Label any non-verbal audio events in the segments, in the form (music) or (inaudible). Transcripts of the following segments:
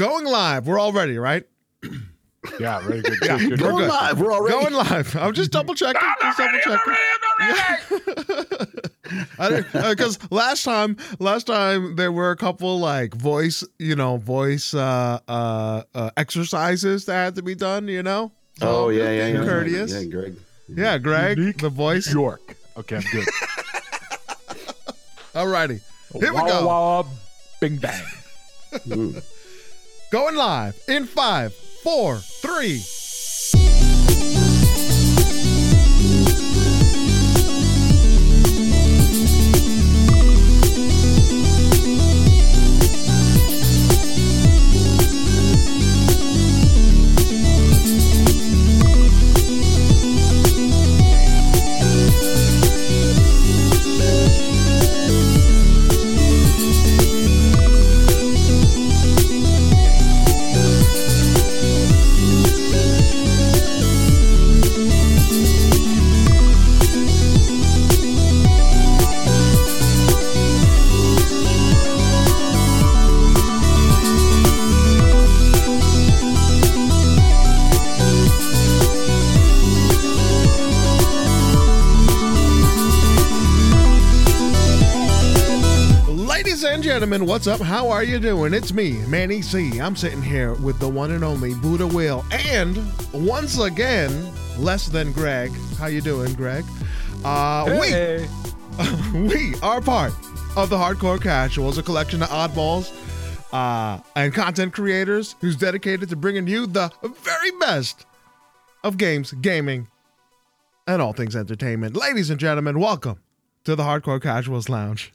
Going live. We're all ready, right? Yeah, very good. (laughs) Yeah, good, good. we're Going good. live. We're already Going live. I'm just double checking. Just double checking. Because (laughs) last time, last time there were a couple like voice, you know, voice uh, uh, uh, exercises that had to be done. You know. Oh yeah, yeah, be yeah. Courteous. Yeah, Greg. Yeah, Greg, Unique the voice. York. Okay, I'm good. (laughs) Alrighty, here we go. wah, bing bang. Going live in five, four, three. Gentlemen, what's up? How are you doing? It's me, Manny C. I'm sitting here with the one and only Buddha Will, and once again, less than Greg. How you doing, Greg? Uh, Hey. we (laughs) we are part of the Hardcore Casuals, a collection of oddballs uh, and content creators who's dedicated to bringing you the very best of games, gaming, and all things entertainment. Ladies and gentlemen, welcome to the Hardcore Casuals Lounge.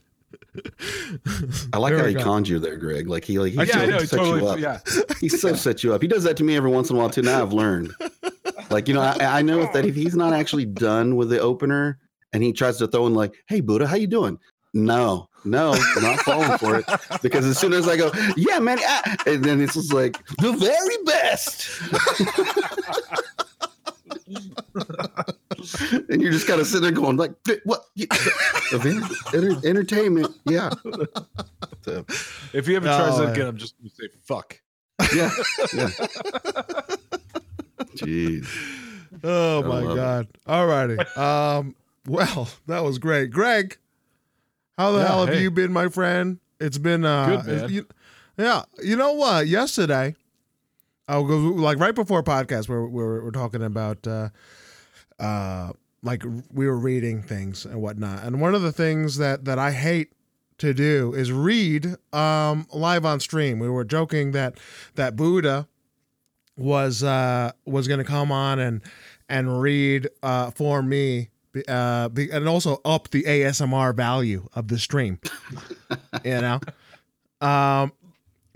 I like There how he conned you there, Greg. Like he like he Yeah, so know. set Totally. you up. Yeah. He so set you up. He does that to me every once in a while too. Now I've learned. Like you know, I, I know that if he's not actually done with the opener and he tries to throw in like, "Hey Buddha, how you doing?" No, no, I'm not falling for it because as soon as I go, "Yeah, man," ah," and then it's just like the very best. (laughs) (laughs) and you're just kind of sitting there going like, "What? (laughs) Event- enter- entertainment? Yeah, So, If he ever tries Oh, that man. again, I'm just gonna say fuck. yeah, (laughs) yeah." Jeez. Oh I my love it. god. All righty. Um well, that was great. Greg, how the Yeah, hell have hey. you been, my friend? It's been uh Good, man. you- yeah, you know what? Yesterday I'll go like right before podcast where we we're, talking about uh uh like we were reading things and whatnot. And one of the things that that I hate to do is read um live on stream. We were joking that that Buddha was uh was going to come on and and read uh for me uh and also up the ASMR value of the stream. (laughs) you know. Um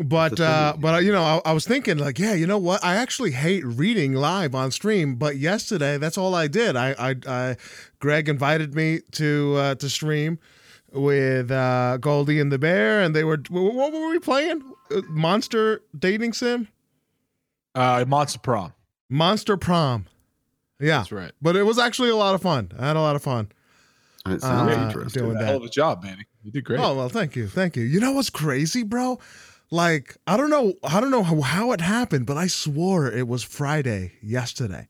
but uh but uh, you know I, I was thinking like yeah you know what I actually hate reading live on stream but yesterday that's all I did I I, I Greg invited me to uh to stream with uh Goldie and the Bear and they were what what were we playing Uh, Monster Dating Sim Uh, Monster Prom. Monster Prom. Yeah. That's right. But it was actually a lot of fun. I had a lot of fun. It sounds Uh, interesting. doing that. hell of a job, Manny. You did great. Oh well, thank you, thank you. You know what's crazy, bro? Like I don't know, I don't know how, how it happened, but I swore it was Friday yesterday.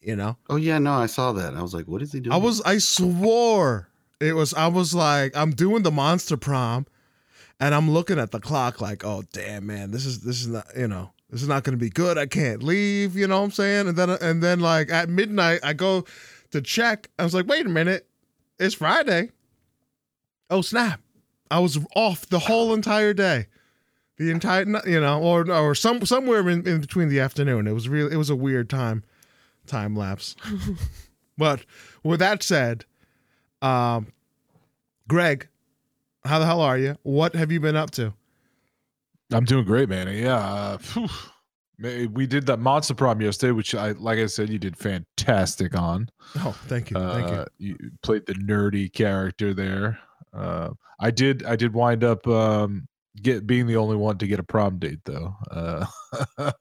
You know, Oh yeah, no, I saw that. I was like, what is he doing? I was I swore it was. I was like, I'm doing the monster prom, and I'm looking at the clock like, oh damn, man, this is this is not you know this is not going to be good. I can't leave. You know what I'm saying? And then and then like at midnight, I go to check. I was like, wait a minute, it's Friday. Oh snap! I was off the whole entire day, the entire you know, or or some somewhere in, in between the afternoon. It was really it was a weird time time lapse. (laughs) but with that said, um, Greg, how the hell are you? What have you been up to? I'm doing great, man Yeah. Uh, we did that Monster Prom yesterday, which I, like I said, you did fantastic on. Oh, thank you, thank you. Uh, you played the nerdy character there. Uh, I did. I did wind up um, get being the only one to get a prom date, though. Uh, (laughs)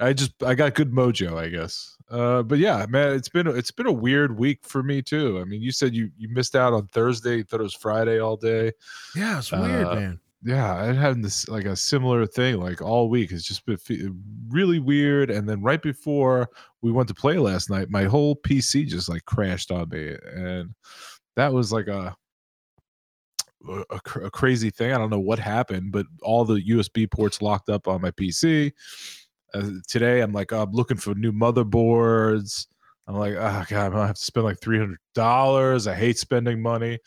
I just I got good mojo, I guess. Uh, but yeah, man, it's been it's been a weird week for me too. I mean, you said you you missed out on Thursday, you thought it was Friday all day. Yeah, it's weird, uh, man. yeah, I had this like a similar thing like all week. It's just been really weird. And then right before we went to play last night, my whole PC just like crashed on me, and that was like a a, a crazy thing. I don't know what happened, but all the USB ports locked up on my PC. Uh, today, I'm like, I'm looking for new motherboards. I'm like, oh god, I'm gonna have to spend like three hundred dollars. I hate spending money.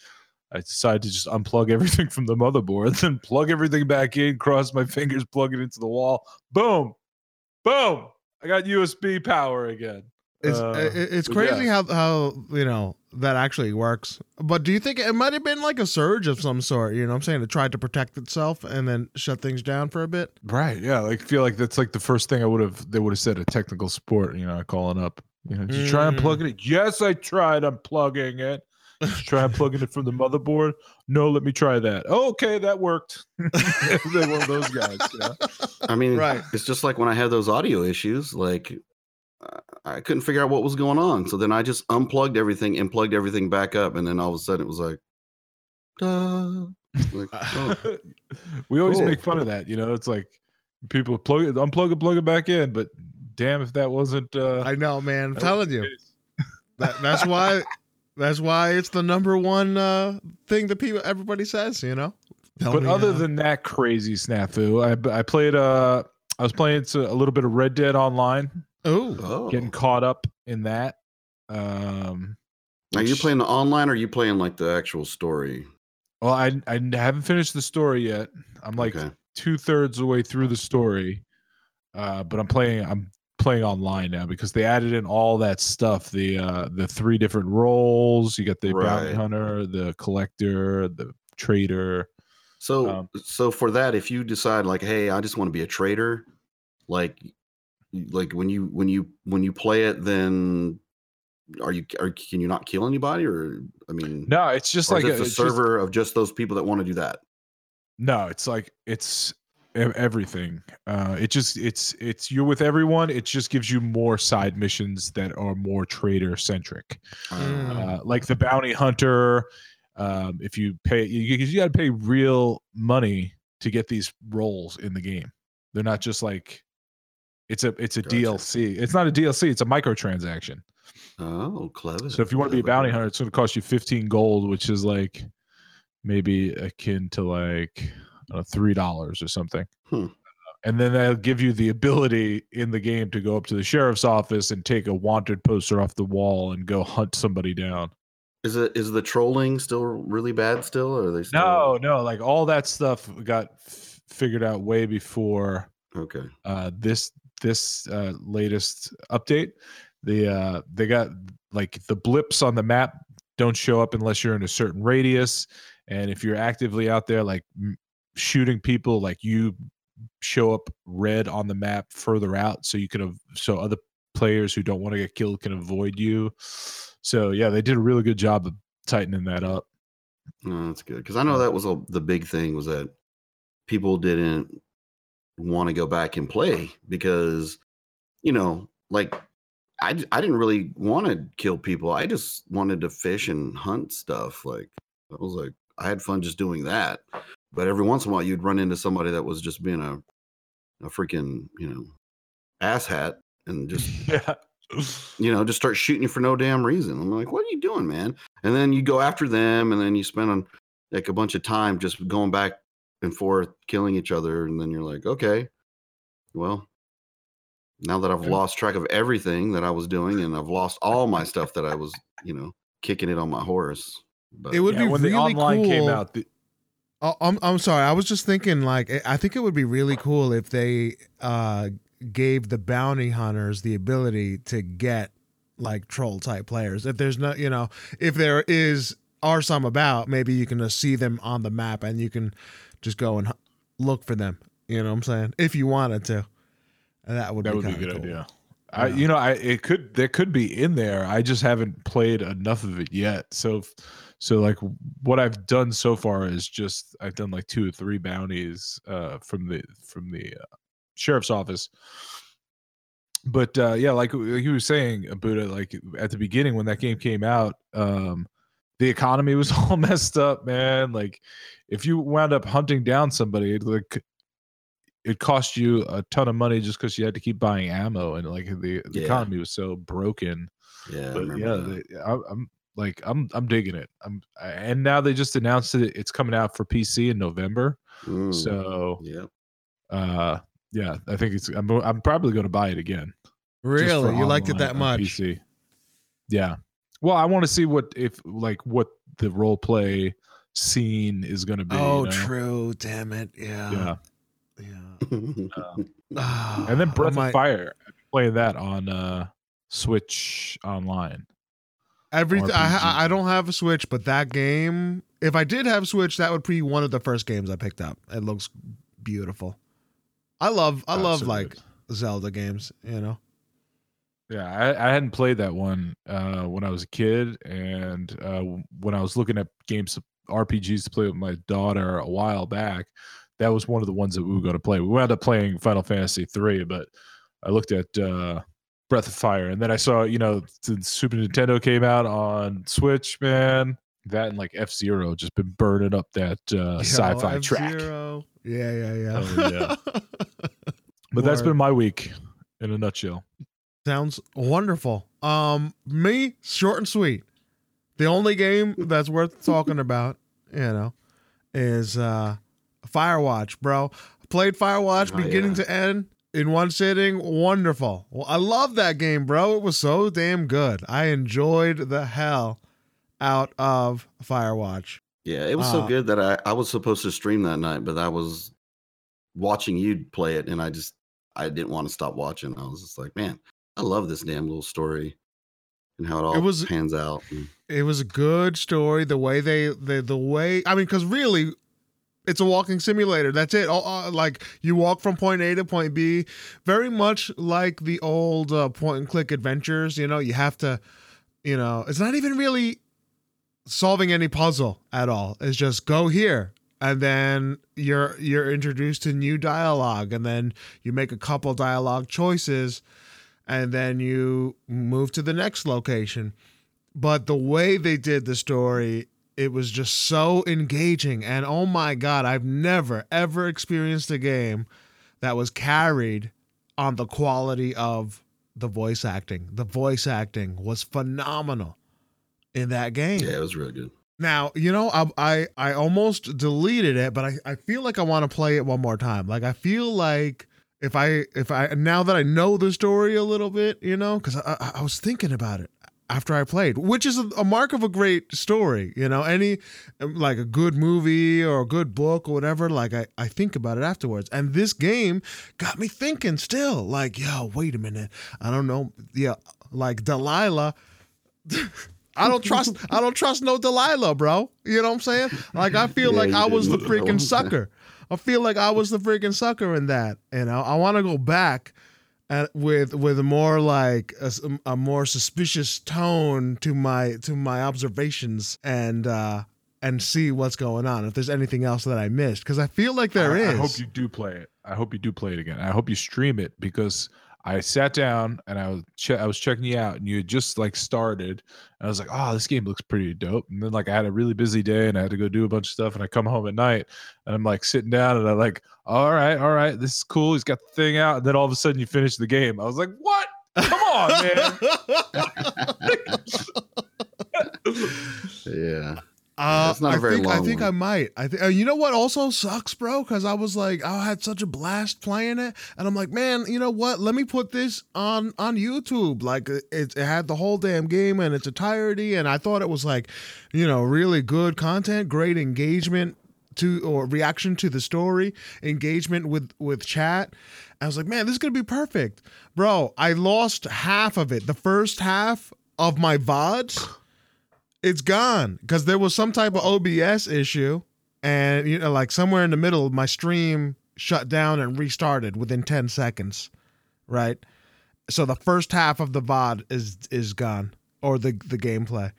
I decided to just unplug (laughs) everything from the motherboard, then plug everything back in, cross my fingers, plug it into the wall. Boom, boom. I got USB power again. It's Uh, it's but yeah. crazy how how you know that actually works. But do you think it might have been like a surge of some sort? You know, what I'm saying it tried to protect itself and then shut things down for a bit. Right. Yeah. Like feel like that's like the first thing I would have they would have said a technical support, you know, calling up. You know, did you try Mm. unplugging it? Yes, I tried unplugging it. Did you try unplugging it from the motherboard? No, let me try that. okay, that worked. (laughs) They're one of those guys, you know. I mean, Right. it's just like when I had those audio issues, like uh, I couldn't figure out what was going on. So then I just unplugged everything and plugged everything back up. And then all of a sudden it was like, duh. Like, oh, (laughs) we always Cool. make fun of that, you know. It's like people plug it, unplug it, plug it back in, but damn if that wasn't uh I know, man. I'm telling you. (laughs) That, that's why. That's why it's the number one uh, thing that people everybody says. You know. Tell but other uh, than that crazy snafu, I I played uh I was playing s- a little bit of Red Dead Online, oh, oh. getting caught up in that. Um Are you which- playing the online or are you playing like the actual story? Well, I I haven't finished the story yet. I'm like Okay. two thirds of the way through the story, uh, but I'm playing. I'm playing online now because they added in all that stuff. The uh, the three different roles. You got the bounty hunter, the collector, the trader. So, Um, so for that, if you decide like, hey, I just want to be a trader, like, like when you when you when you play it, then are you are can you not kill anybody or I mean, No, it's just like is a, the just- server of just those people that want to do that? no, it's like it's everything. Uh, it just it's it's you're with everyone. It just gives you more side missions that are more trader centric. Mm. uh, like the bounty hunter. Um, if you pay, you, you got to pay real money to get these roles in the game. They're not just like it's a it's a Gotcha. DLC. It's not a DLC. It's a microtransaction. Oh, clever. So if you want to be a bounty hunter, it's going to cost you 15 gold, which is like maybe akin to like know, three dollars or something. Hmm. And then they'll give you the ability in the game to go up to the sheriff's office and take a wanted poster off the wall and go hunt somebody down. Is it is the trolling still really bad still, or are they still No, no, like all that stuff got f- figured out way before Okay. uh, this this uh, latest update. The uh, they got like the blips on the map don't show up unless you're in a certain radius, and if you're actively out there like m- shooting people, like you show up red on the map further out, so you can av- so other players who don't want to get killed can avoid you. So yeah, they did a really good job of tightening that up. No, that's good because I know that was a, the big thing was that people didn't want to go back and play because you know like I, I didn't really want to kill people i just wanted to fish and hunt stuff like i was like i had fun just doing that but every once in a while you'd run into somebody that was just being a a freaking you know asshat and (laughs) just Yeah. you know, just start shooting you for no damn reason. I'm like, what are you doing, man? And then you go after them, and then you spend on like a bunch of time just going back and forth, killing each other, and then you're like, okay, well, now that I've lost track of everything that I was doing, and I've lost all my stuff that I was, you know, kicking it on my horse. But it would Yeah, be when really the online cool. came out, the, Oh, I'm I'm sorry. I was just thinking like I- I think it would be really cool if they uh gave the bounty hunters the ability to get like troll type players. If there's no, you know, if there is are some about, maybe you can just see them on the map and you can just go and look for them. You know what I'm saying? If you wanted to, And that would that be would be a good cool. idea. I, Yeah. you know, I it could there could be in there. I just haven't played enough of it yet. So, so like what I've done so far is just I've done like two or three bounties uh, from the from the uh, sheriff's office. But uh, yeah, like, like you were saying, Buddha, like at the beginning when that game came out, um, the economy was (laughs) all messed up, man. Like if you wound up hunting down somebody, it, like it cost you a ton of money just because you had to keep buying ammo, and like the, the Yeah. economy was so broken. Yeah, But remember yeah, they, I, I'm like I'm I'm digging it. I'm and now they just announced it. It's coming out for PC in November. Mm, So yeah. uh yeah, I think it's I'm I'm probably going to buy it again. Really, you liked it that on much? PC. Yeah. Well, I want to see what if like what the role play scene is going to be. Oh, you know? true. Damn it. Yeah. Yeah. Yeah. (laughs) Ah, And then I Breath of might- Fire, I've that on uh Switch online. Every I, RPG. I I don't have a Switch, but that game, if I did have Switch, that would be one of the first games I picked up. It looks beautiful. I love I Oh, love so like good. Zelda games. You know. Yeah, I, I hadn't played that one uh, when I was a kid, and uh, when I was looking at games RPGs to play with my daughter a while back, that was one of the ones that we were going to play. We wound up playing Final Fantasy three, but I looked at uh, Breath of Fire, and then I saw you know the Super Nintendo came out on Switch. Man, that and like F Zero just been burning up that uh, sci-fi track. Yeah, yeah, yeah. Oh, yeah. (laughs) But that's been my week in a nutshell. Sounds wonderful. Um, me, short and sweet. The only game that's worth talking about, you know, is uh Firewatch, bro. Played Firewatch Oh, beginning yeah. to end in one sitting. Wonderful. Well, I love that game, bro. It was so damn good. I enjoyed the hell out of Firewatch. Yeah, it was Uh, so good that I, I was supposed to stream that night, but I was watching you play it and I just I didn't want to stop watching. I was just like, man, I love this damn little story and how it all was- pans out. And- it was a good story. The way they the the way i mean because really it's a walking simulator. That's it. All- uh, like you walk from point a to point b. Very much like the old uh, point and click adventures you know you have to you know it's not even really solving any puzzle at all. It's just go here and then you're you're introduced to new dialogue and then you make a couple dialogue choices and then you move to the next location but the way they did the story it was just so engaging and oh my god i've never ever experienced a game that was carried on the quality of the voice acting the voice acting was phenomenal in that game yeah, it was really good. now, you know, I I, I almost deleted it, but I, I feel like I want to play it one more time. Like I feel like if I if I now that I know the story a little bit, you know, because I, I was thinking about it after I played, which is a, a mark of a great story. You know, any like a good movie or a good book or whatever. Like I I think about it afterwards, and this game got me thinking. Still, like, yo, wait a minute, I don't know, yeah, like Delilah. (laughs) I don't trust I don't trust no Delilah, bro. You know what I'm saying? Like I feel Yeah, like I was the freaking sucker. I feel like I was the freaking sucker in that. You know, I want to go back at, with with a more like a more suspicious tone to my to my observations and uh and see what's going on. If there's anything else that I missed, because I feel like there I, is. I hope you do play it. I hope you do play it again. I hope you stream it because I sat down and I was che- I was checking you out and you had just like started. And I was like, oh, this game looks pretty dope. And then like I had a really busy day and I had to go do a bunch of stuff. And I come home at night and I'm like sitting down and I'm like, all right, all right, this is cool. He's got the thing out. And then all of a sudden you finish the game. I was like, what? Come on, man. (laughs) (laughs) Yeah. Uh, It's not a I think, I think one. I might. I think uh, you know what also sucks, bro, because I was like, I had such a blast playing it, and I'm like, man, you know what? Let me put this on on YouTube. Like it, it had the whole damn game in its entirety, and I thought it was like, you know, really good content, great engagement to or reaction to the story, engagement with with chat. I was like, man, this is gonna be perfect, bro. I lost half of it. The first half of my vods it's gone because there was some type of OBS issue, and you know, like somewhere in the middle, my stream shut down and restarted within ten seconds, right? So the first half of the VOD is is gone, or the the gameplay.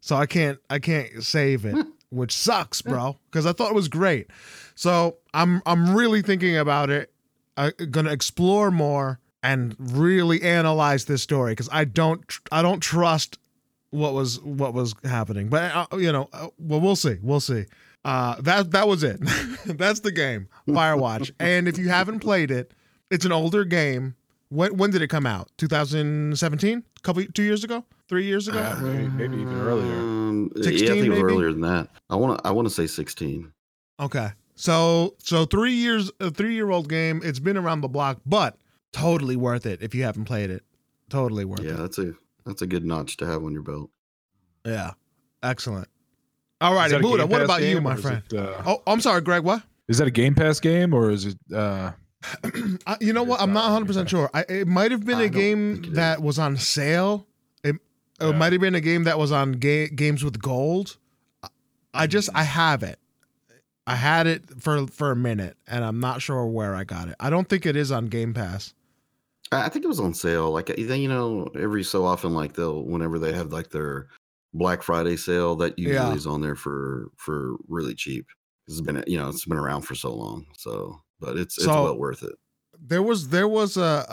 So I can't I can't save it, (laughs) which sucks, bro, because I thought it was great. So I'm I'm really thinking about it. I'm gonna explore more and really analyze this story because I don't tr- I don't trust what was what was happening. But uh, you know, uh, well, we'll see. We'll see. Uh, that that was it. (laughs) That's the game, Firewatch. (laughs) and if you haven't played it, it's an older game. When when did it come out? 2017? A couple two years ago? Three years ago? Uh, maybe, maybe even earlier. Um, yeah, I think maybe? earlier than that. I want to. I want to say sixteen. Okay. So so three years a three year old game. It's been around the block, but totally worth it if you haven't played it. Totally worth Yeah, it. that's a that's a good notch to have on your belt. Yeah. Excellent. All right, Is righty, that a Buddha. What about you, my friend? it, uh, Oh, I'm sorry, Greg. What? is that a Game Pass game or is it? Uh, (clears throat) you know what? I'm not not 100 percent sure. I, it might have been I a don't game that was on sale. It, it Yeah. might have been a game that was on ga- games with gold. I- I just I have it. I had it for for a minute, and I'm not sure where I got it. I don't think it is on Game Pass. I think it was on sale. Like eh, you know, every so often, like they'll whenever they have like their Black Friday sale, that usually Yeah. is on there for for really cheap. It's been eh, you know it's been around for so long. So, but it's it's So- well worth it. There was there was a,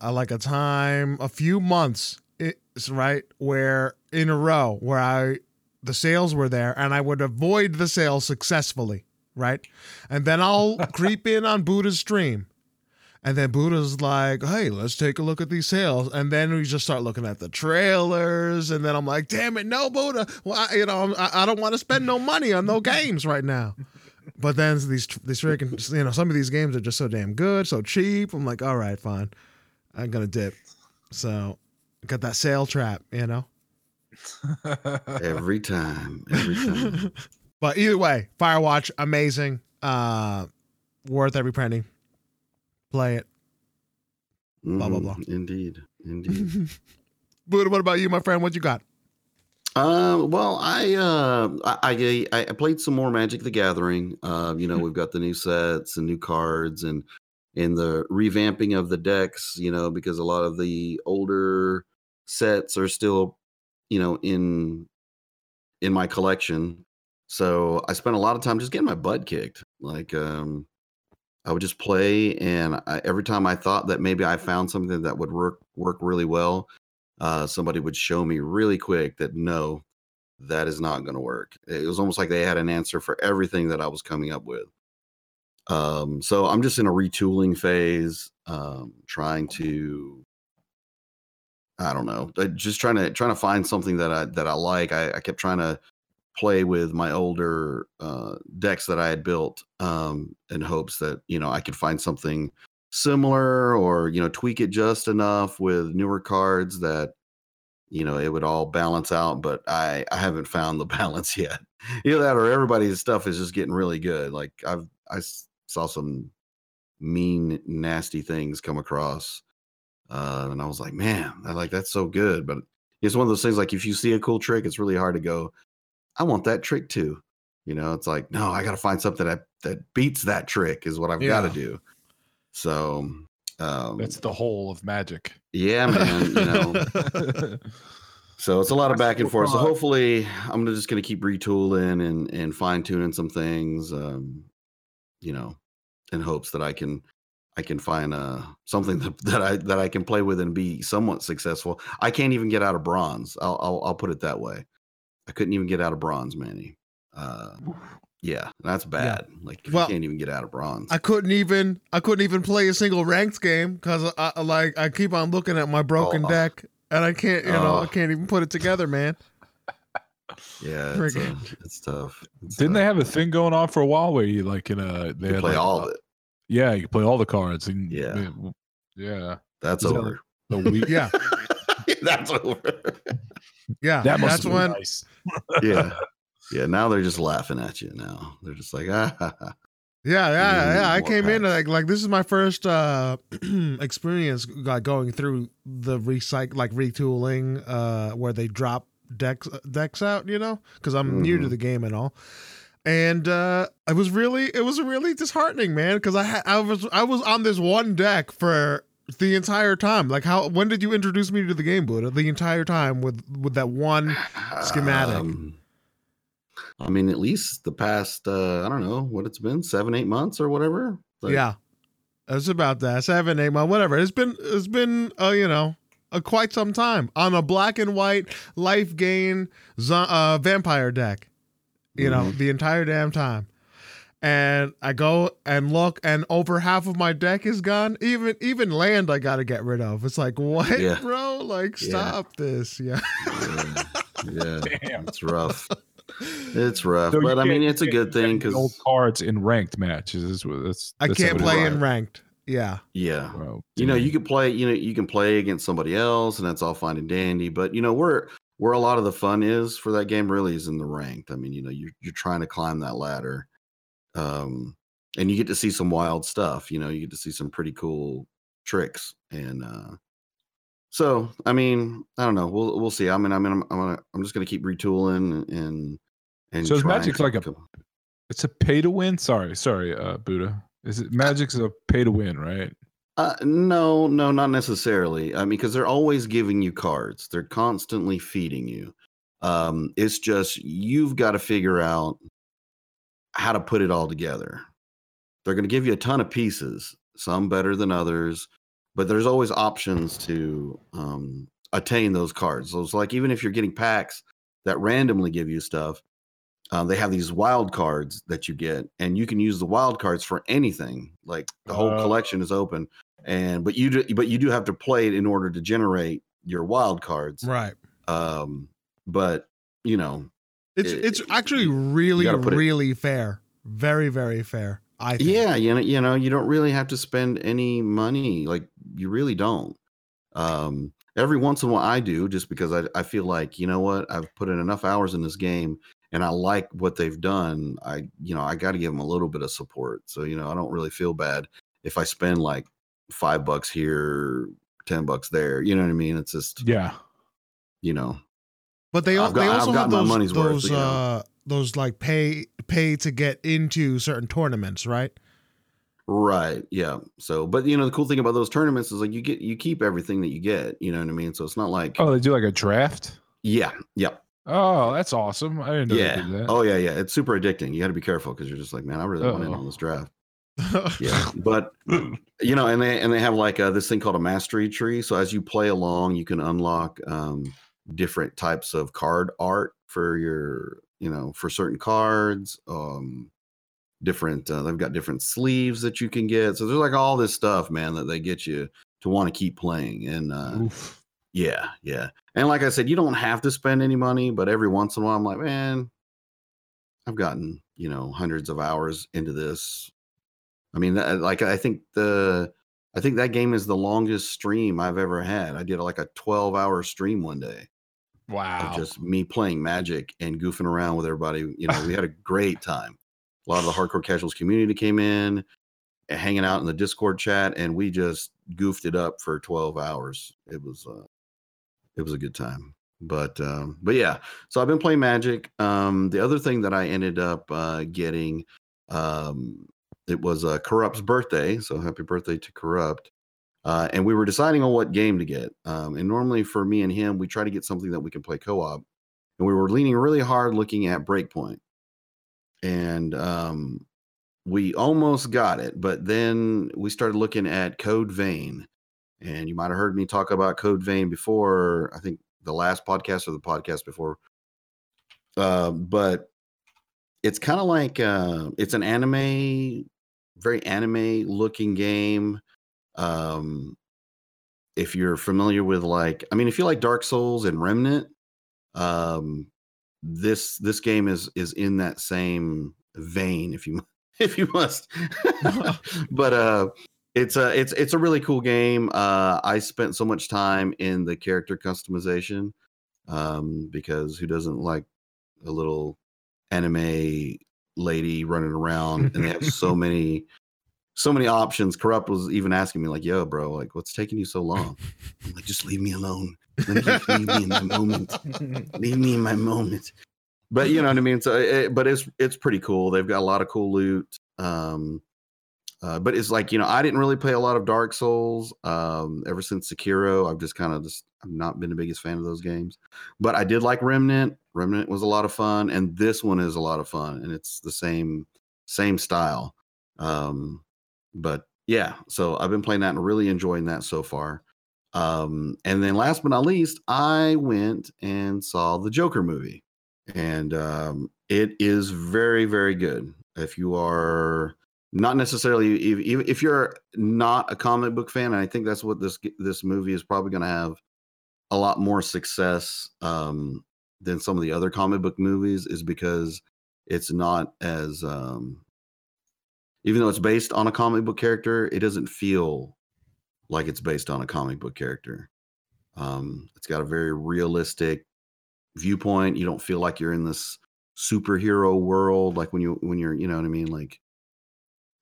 a, a like a time a few months it's right where in a row where I the sales were there and I would avoid the sale successfully right and then I'll (laughs) creep in on Buddha's stream and then Buddha's like hey let's take a look at these sales and then we just start looking at the trailers and then I'm like damn it no Buddha well I, you know I, I don't want to spend no money on no (laughs) games right now but then these these freaking you know some of these games are just so damn good, so cheap. I'm like, all right, fine, I'm gonna dip. So got that sale trap, you know. Every time, every time. (laughs) but either way, Firewatch, amazing, uh, worth every penny. Play it. Blah, blah, Mhm, blah. Indeed, indeed. (laughs) Buddha, what about you, my friend? What you got? Uh, well, I, uh, I, I, I played some more Magic the Gathering. Uh, you know, we've got the new sets and new cards and, and the revamping of the decks, you know, because a lot of the older sets are still, you know, in, in my collection. So I spent a lot of time just getting my butt kicked. Like, um, I would just play, and I, every time I thought that maybe I found something that would work work really well, uh, somebody would show me really quick that no, that is not going to work. It was almost like they had an answer for everything that I was coming up with. Um, so I'm just in a retooling phase, um, trying to, I don't know, just trying to trying to find something that I that I like. I, I kept trying to play with my older uh, decks that I had built um, in hopes that you know I could find something similar or you know tweak it just enough with newer cards that you know it would all balance out but i i haven't found the (laughs) balance yet. Either that or everybody's stuff is just getting really good. Like i've i saw some mean nasty things come across uh and i was like man i like that's so good. But it's one of those things like if you see a cool trick it's really hard to go i want that trick too you know it's like no i gotta find something that that beats that trick is what i've Yeah. got to do so um That's the whole of Magic. yeah man you know (laughs) so it's a lot of back and forth. So hopefully, I'm just going to keep retooling and and fine tuning some things. Um, you know, in hopes that I can I can find uh something that, (laughs) that I that I can play with and be somewhat successful. I can't even get out of bronze. I'll I'll, I'll put it that way. I couldn't even get out of bronze, Manny. Uh, yeah, that's bad. Like if Well, you can't even get out of bronze. I couldn't even I couldn't even play a single ranked game because I, I like I keep on looking at my broken Oh. deck and I can't you know I Oh. can't even put it together, man. yeah, it's, uh, friggin- it's tough. It's Didn't they have a thing going on for a while where you like in a they You play like, all uh, of it? Yeah, you play all the cards. And, Yeah. yeah. That's is that over. The week. Yeah, (laughs) that's over. yeah. That must that's when nice. Yeah. Yeah. Now they're just laughing at you now. They're just like, ah, ha, ha. Yeah, yeah, yeah. I came in like like this is my first uh (clears throat) experience like going through the recycle like retooling uh where they drop decks decks out, you know, because I'm new to Mhm. the game and all. And uh it was really it was really disheartening, man, because I had I was I was on this one deck for the entire time. Like how when did you introduce me to the game, Buddha? The entire time with with that one Schematic. Um, I mean, at least the past, uh, I don't know what it's been, seven, eight months or whatever. Like, yeah. It's about that. Seven, eight months, whatever. It's been it's been uh, you know, uh, quite some time on a black and white life gain zo- uh, vampire deck. You know, the entire damn time. And I go and look, and over half of my deck is gone. Even even land, I got to get rid of. It's like, what, Yeah. bro? Like, Yeah. stop this. Yeah. Yeah, yeah. (laughs) Damn. it's rough. It's rough, So but I mean, it's a good thing because old cards in ranked matches. Is what that's. I can't play in ranked. Yeah. yeah, Well, you know, you can play. You know, you can play against somebody else, and that's all fine and dandy. But you know, where where a lot of the fun is for that game really is in the ranked. I mean, you know, you're you're trying to climb that ladder, um, and you get to see some wild stuff. You know, you get to see some pretty cool tricks, and uh, so I mean, I don't know. We'll we'll see. I mean, I mean, I'm I'm, gonna, I'm just gonna keep retooling and and. So is try and Magic's like a- It's a pay to win. Sorry, sorry, uh, Buddha. Is it Magic's a pay to win, right? Uh, no, no, not necessarily. I mean, because they're always giving you cards. They're constantly feeding you. Um, it's just you've got to figure out how to put it all together. They're going to give you a ton of pieces, some better than others, but there's always options to um, attain those cards. So it's like even if you're getting packs that randomly give you stuff, um, they have these wild cards that you get, and you can use the wild cards for anything. Like the whole Oh. collection is open, and but you do, but you do have to play it in order to generate your wild cards. Right. Um, but you know, It's It- it's actually you really it- really fair. Very very fair. I think. yeah, you know, you know, you don't really have to spend any money. Like you really don't. Um, every once in a while, I do just because I I feel like you know what I've put in enough hours in this game, and I like what they've done. I you know I got to give them a little bit of support. So you know I don't really feel bad if I spend like five bucks here, ten bucks there. You know what I mean? It's just Yeah. you know But they, got- they also have my those worth, those you know. uh those like pay pay to get into certain tournaments, right? Right. Yeah. So, but you know, the cool thing about those tournaments is like you get you keep everything that you get. You know what I mean? So it's not like Oh, they do like a draft. yeah, yeah, Oh, that's awesome. I didn't know they yeah. did that. Oh yeah, yeah. It's super addicting. You got to be careful because you're just like, man, I really want in on this draft. (laughs) Yeah. but you know, and they and they have like uh, this thing called a mastery tree. So as you play along, you can unlock um, different types of card art for your, you know, for certain cards. Um, different. Uh, they've got different sleeves that you can get. So there's like all this stuff, man, that they get you to want to keep playing. And uh, Oof. yeah, yeah. And like I said, you don't have to spend any money, but every once in a while, I'm like, man, I've gotten you know hundreds of hours into this. I mean, like I think the I think that game is the longest stream I've ever had. I did like a 12 hour stream one day Wow. just me playing Magic and goofing around with everybody. You know, we had a (laughs) great time. A lot of the hardcore casuals community came in, eh, hanging out in the Discord chat, and we just goofed it up for 12 hours. It was uh it was a good time. But um, but yeah, so I've been playing Magic. Um, the other thing that I ended up uh, getting, um, it was uh, Corrupt's birthday. So happy birthday to Corrupt. Uh, and we were deciding on what game to get. Um, and normally for me and him, we try to get something that we can play co-op. And we were leaning really hard looking at Breakpoint. And um, we almost got it, but then we started looking at Code Vein. And you might have heard me talk about Code Vein before, I think the last podcast or the podcast before. Uh, but it's kind of like uh, it's an anime, very anime looking game. Um, if you're familiar with like, I mean, if you like Dark Souls and Remnant, um, this this game is is in that same vein, if you (laughs) if you must. (laughs) (laughs) but uh, it's a it's it's a really cool game. Uh, I spent so much time in the character customization um, because who doesn't like a little anime lady running around and they have so many so many options. Corrupt was even asking me like yo bro like what's taking you so long? I'm like just leave me alone. Leave me in my moment. (laughs) Leave me in my moment. But you know what i mean? So it, but it's it's pretty cool. They've got a lot of cool loot um uh, but it's like you know i didn't really play a lot of dark souls um ever since sekiro. I've just kind of just i've not been the biggest fan of those games. But i did like remnant. Remnant was a lot of fun and this one is a lot of fun and it's the same same style. Um but yeah so i've been playing that and really enjoying that so far Um, and then last but not least, I went and saw the Joker movie, and um, it is very, very good. If you are not necessarily, if, if you're not a comic book fan, and I think that's what this this movie is probably going to have a lot more success um, than some of the other comic book movies, is because it's not as um, even though it's based on a comic book character, it doesn't feel like it's based on a comic book character. Um, it's got a very realistic viewpoint. You don't feel like you're in this superhero world, like when you when you're, you know what I mean, like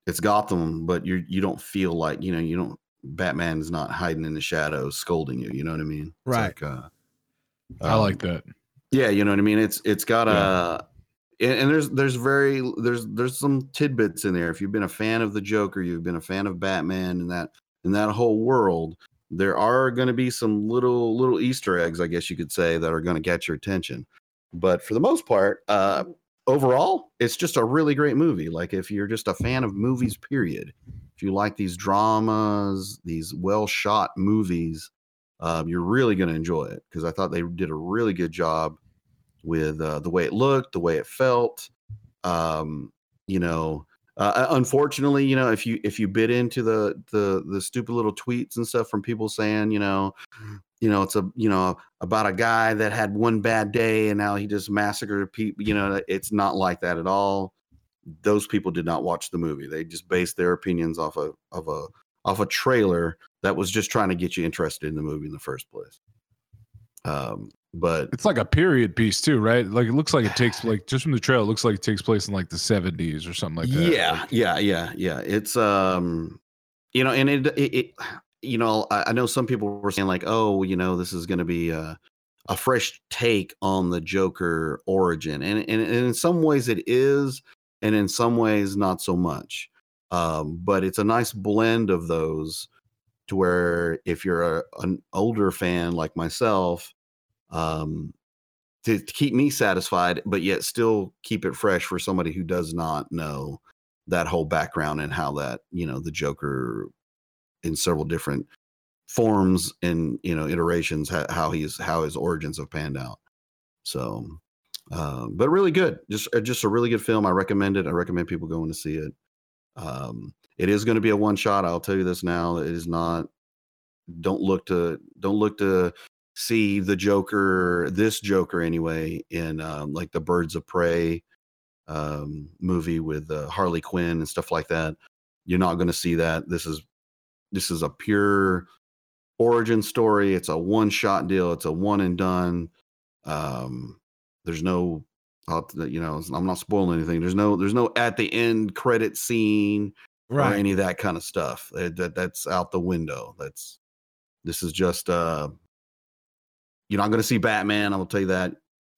it's Gotham, but you you don't feel like you know you don't. Batman's not hiding in the shadows, scolding you. You know what I mean? It's Right. Like, uh, I um, like that. yeah, you know what I mean. It's it's got Yeah. a and there's there's very there's there's some tidbits in there. If you've been a fan of the Joker, you've been a fan of Batman and that and that whole world, there are going to be some little little Easter eggs, I guess you could say, that are going to get your attention. But for the most part, uh, overall, it's just a really great movie. Like if you're just a fan of movies, period. If you like these dramas, these well shot movies, um, you're really going to enjoy it because I thought they did a really good job with uh, the way it looked, the way it felt. Um, you know, uh, unfortunately, you know, if you if you bit into the the the stupid little tweets and stuff from people saying, you know, you know, it's a you know about a guy that had one bad day and now he just massacred people. You know, it's not like that at all. Those people did not watch the movie. They just based their opinions off a of a off a trailer that was just trying to get you interested in the movie in the first place. Um, but It's like a period piece too, right? Like it looks like it takes like just from the trail, it looks like it takes place in like the 70s or something like that. yeah Like, yeah yeah yeah it's um you know and it it, it you know I, I know some people were saying like oh you know this is going to be a, a fresh take on the joker origin and, and and in some ways it is and in some ways not so much um but it's a nice blend of those to where if you're a, an older fan like myself um to, to keep me satisfied, but yet still keep it fresh for somebody who does not know that whole background and how that you know the Joker in several different forms and you know iterations how, how he's how his origins have panned out. So, um, but really good, just uh, just a really good film. I recommend it. I recommend people going to see it. Um, it is going to be a one shot. I'll tell you this now. It is not. Don't look to don't look to see the Joker, this Joker anyway, in um, like the Birds of Prey um, movie with uh, Harley Quinn and stuff like that. You're not going to see that. This is this is a pure origin story. It's a one shot deal. It's a one and done. Um, there's no, you know, I'm not spoiling anything. There's no, there's no at the end credit scene or any of that kind of stuff. Uh, That that's out the window. That's this is just uh you're not going to see Batman. I will tell you that.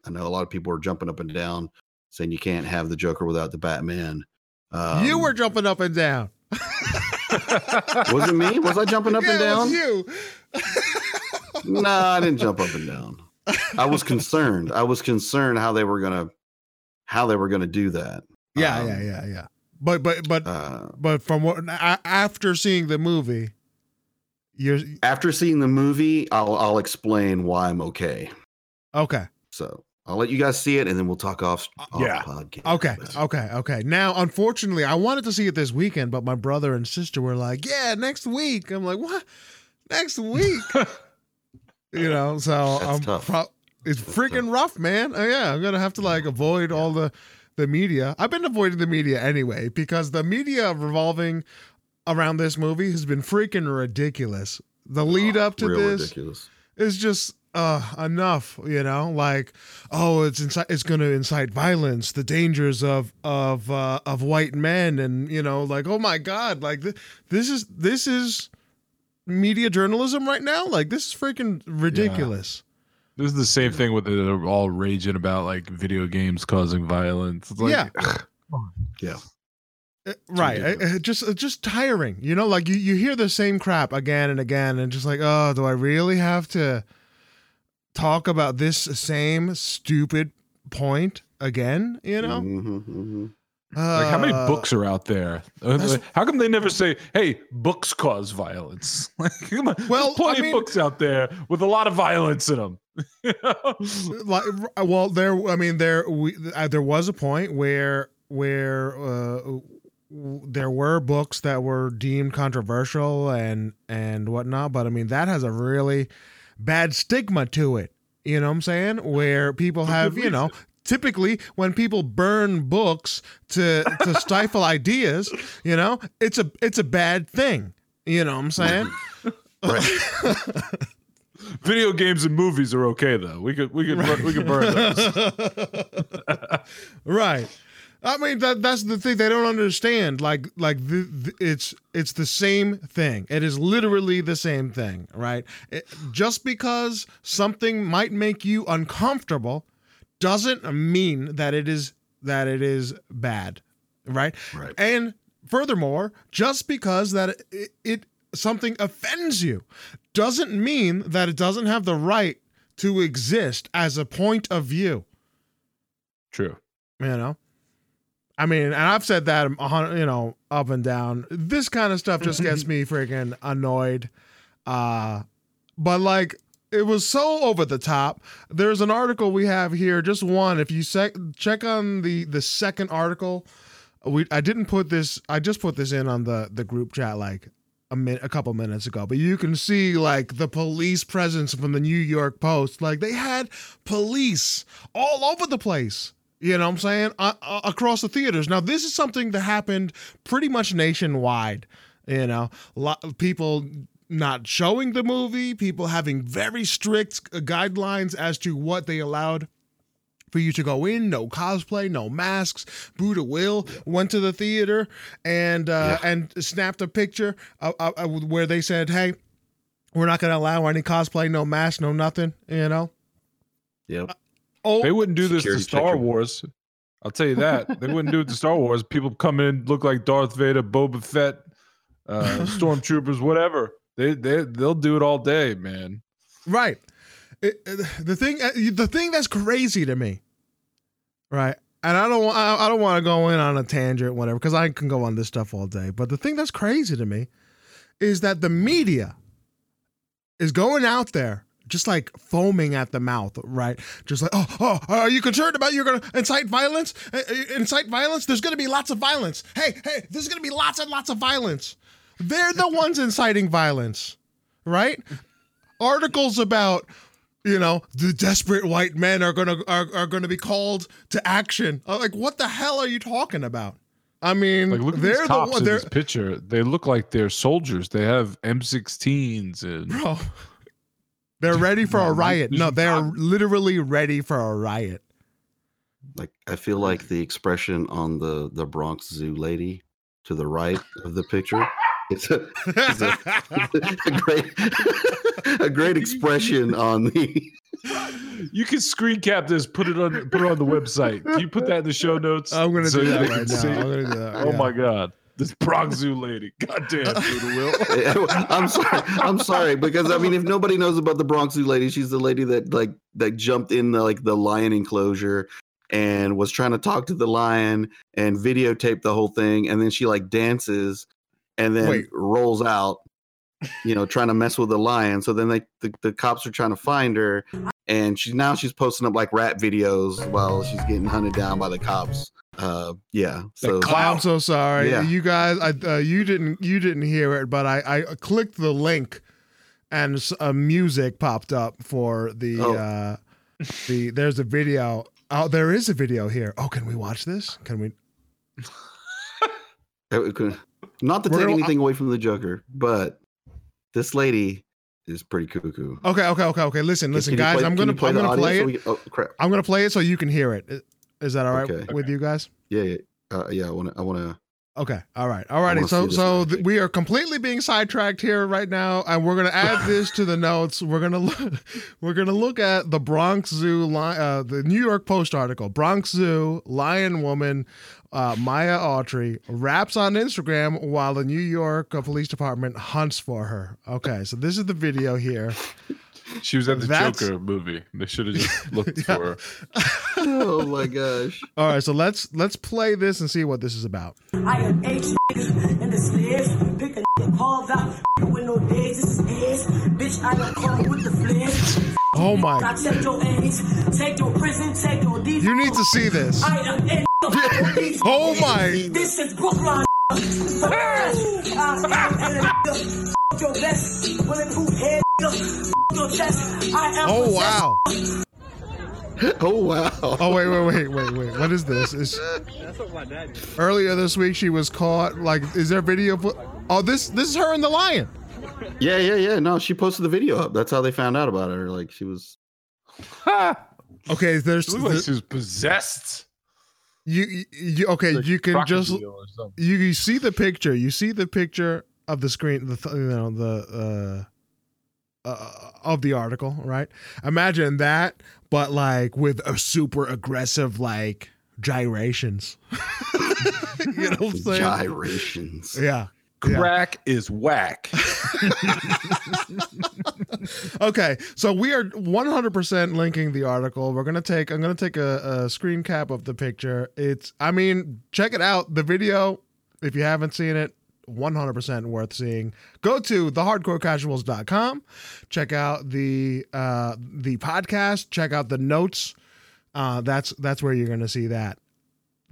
I know a lot of people are jumping up and down saying you can't have the Joker without the Batman. Um, you were jumping up and down. (laughs) was it me? Was I jumping up and Yeah, it down? was you. (laughs) no, I didn't jump up and down. I was concerned. I was concerned how they were gonna how they were gonna do that. Yeah, Um, yeah, yeah, yeah. But but but Uh, but from what after seeing the movie, you're after seeing the movie, I'll I'll explain why I'm okay. okay. So I'll let you guys see it, and then we'll talk off. off yeah. podcast. Okay, okay, okay. Now, unfortunately, I wanted to see it this weekend, but my brother and sister were like, "Yeah, next week." I'm like, "What? Next week?" (laughs) you know, so That's I'm tough. pro- it's That's freaking rough, man. Oh, yeah, I'm gonna have to like avoid all the the media. I've been avoiding the media anyway because the media revolving around this movie has been freaking ridiculous. The lead Oh, up to this ridiculous. is just uh enough you know like oh it's incite it's going to incite violence the dangers of of uh of white men and you know like oh my god like th- this is this is media journalism right now like this is freaking ridiculous This is the same thing with it all raging about like video games causing violence. It's like, Yeah. Yeah. Uh, right. Uh, uh, just uh, just tiring you know like you you hear the same crap again and again and just like oh do i really have to talk about this same stupid point again you know Mhm, mhm. Like how many Uh, books are out there? Uh, How come they never say, "Hey, books cause violence"? (laughs) Like, come on, Well, plenty I mean- of books out there with a lot of violence in them. (laughs) like well there i mean there we uh, there was a point where where uh w- there were books that were deemed controversial and and whatnot but i mean that has a really bad stigma to it. You know what i'm saying? Where people have you know typically when people burn books to to (laughs) stifle ideas you know it's a it's a bad thing. You know what i'm saying? Video games and movies are okay though. We could we could bur- we could burn those. (laughs) right. I mean that that's the thing they don't understand. Like like the, the, it's it's the same thing. It is literally the same thing, right? It, just because something might make you uncomfortable doesn't mean that it is that it is bad, right? Right. And furthermore, just because that it, it something offends you doesn't mean that it doesn't have the right to exist as a point of view. True. You know, I mean, and I've said that you know, up and down. This kind of stuff just gets (laughs) me freaking annoyed. Uh, but like, it was so over the top. There's an article we have here, just one. If you sec- check on the the second article, we I didn't put this. I just put this in on the the group chat like a minute, a couple minutes ago. But you can see like the police presence from the New York Post. Like they had police all over the place. You know what I'm saying? Uh, uh, across the theaters. Now, this is something that happened pretty much nationwide. You know, lot people not showing the movie, people having very strict guidelines as to what they allowed for you to go in. No cosplay, no masks. Buddha Will went to the theater and uh, and snapped a picture uh, uh, uh, where they said, "Hey, we're not going to allow any cosplay, no mask, no nothing." You know. Yep. Oh, They wouldn't do this to Star. Wars. I'll tell you (laughs) that. they wouldn't do it to Star Wars. People come in look like Darth Vader, Boba Fett, uh, (laughs) stormtroopers, whatever. They they they'll do it all day, man. Right. It- it- the thing, uh, the thing that's crazy to me, right? And I don't, I, I don't want to go in on a tangent, whatever, because I can go on this stuff all day. But the thing that's crazy to me is that the media is going out there just like foaming at the mouth, right? Just like, oh, oh, are you concerned about you're going to incite violence? Uh, uh, Incite violence? There's going to be lots of violence. Hey, hey, there's going to be lots and lots of violence. They're the ones inciting violence, right? Articles about you know the desperate white men are gonna are, are gonna be called to action. Like, what the hell are you talking about? I mean, Like look at they're the one. They're this picture. They look like they're soldiers. They have M16s and bro. They're ready for a riot. No, they're literally ready for a riot. Like I feel like the expression on the the Bronx Zoo lady to the right of the picture. It's a, it's a, (laughs) a great (laughs) a great expression on the (laughs) you can screen cap this, put it on put it on the website. Can you put that in the show notes? I'm gonna so do that right now. see? I'm gonna do that. Oh yeah. my god. This Bronx Zoo lady. Goddamn, uh, Will. (laughs) I'm sorry. I'm sorry because I mean, if nobody knows about the Bronx Zoo lady, she's the lady that like that jumped in the like the lion enclosure and was trying to talk to the lion and videotape the whole thing, and then she like dances and then Wait. rolls out, you know, trying to mess with the lion. So then they the, the cops are trying to find her, and she's now she's posting up like rap videos while she's getting hunted down by the cops. Uh, yeah. So I'm so sorry, Yeah. you guys. I uh, you didn't you didn't hear it, but I I clicked the link, and s- uh, music popped up for the Oh. uh the. There's a video. Oh, there is a video here. Oh, can we watch this? Can we? (laughs) Not to take anything away from the Joker, but this lady is pretty cuckoo. Okay, okay, okay, okay. Listen, listen, can you guys. play- I'm gonna play I'm gonna audio play so it. we oh crap! I'm gonna play it so you can hear it. Is that all right Okay. with you guys? Yeah, yeah, uh, yeah. I want to. I want to. Okay. All right. All righty. So so th- we are completely being sidetracked here right now, and we're gonna add (laughs) this to the notes. We're gonna look, (laughs) we're gonna look at the Bronx Zoo, uh, the New York Post article. Bronx Zoo lion woman uh, Myah Autry raps on Instagram while the New York Police Department hunts for her. Okay. So this is the video here. She was at the That's- Joker movie. They should have just (laughs) looked Yeah. for her. (laughs) oh my gosh. All right, so let's let's play this and see what this is about. I am H in the stairs. Pick a nigga carved out with no days. This is his. Bitch, I don't come with the flares. Oh my! check your AIDS, take your prison, take your D. You need to see this. I am in the police. Oh my! This is Brooklyn. Fuck your best, bulletproof head, your chest. I am Oh wow! (laughs) Oh wow. Oh wait, wait, wait, wait, wait. What is this? Is earlier this week she was caught? Like, is there video? fo- Oh, this this is her and the lion. Yeah, yeah, yeah. No, she posted the video up. That's how they found out about her. Like she was Ha! (laughs) Okay, there's She looked like she was possessed. you, you you- okay. Like You can just crocodile or something. you, you see the picture. You see the picture of the screen. The th- you know the uh, uh of the article, right? Imagine that, but like with a super aggressive like gyrations. (laughs) you know what I'm saying? gyrations. Yeah. Yeah. Crack is whack. (laughs) Okay, so we are 100% linking the article. We're gonna take. I'm gonna take a, a screen cap of the picture. It's. I mean, check it out. The video, if you haven't seen it, 100% worth seeing. Go to thehardcorecasuals.com. Check out the uh, the podcast. Check out the notes. Uh, that's that's where you're gonna see that.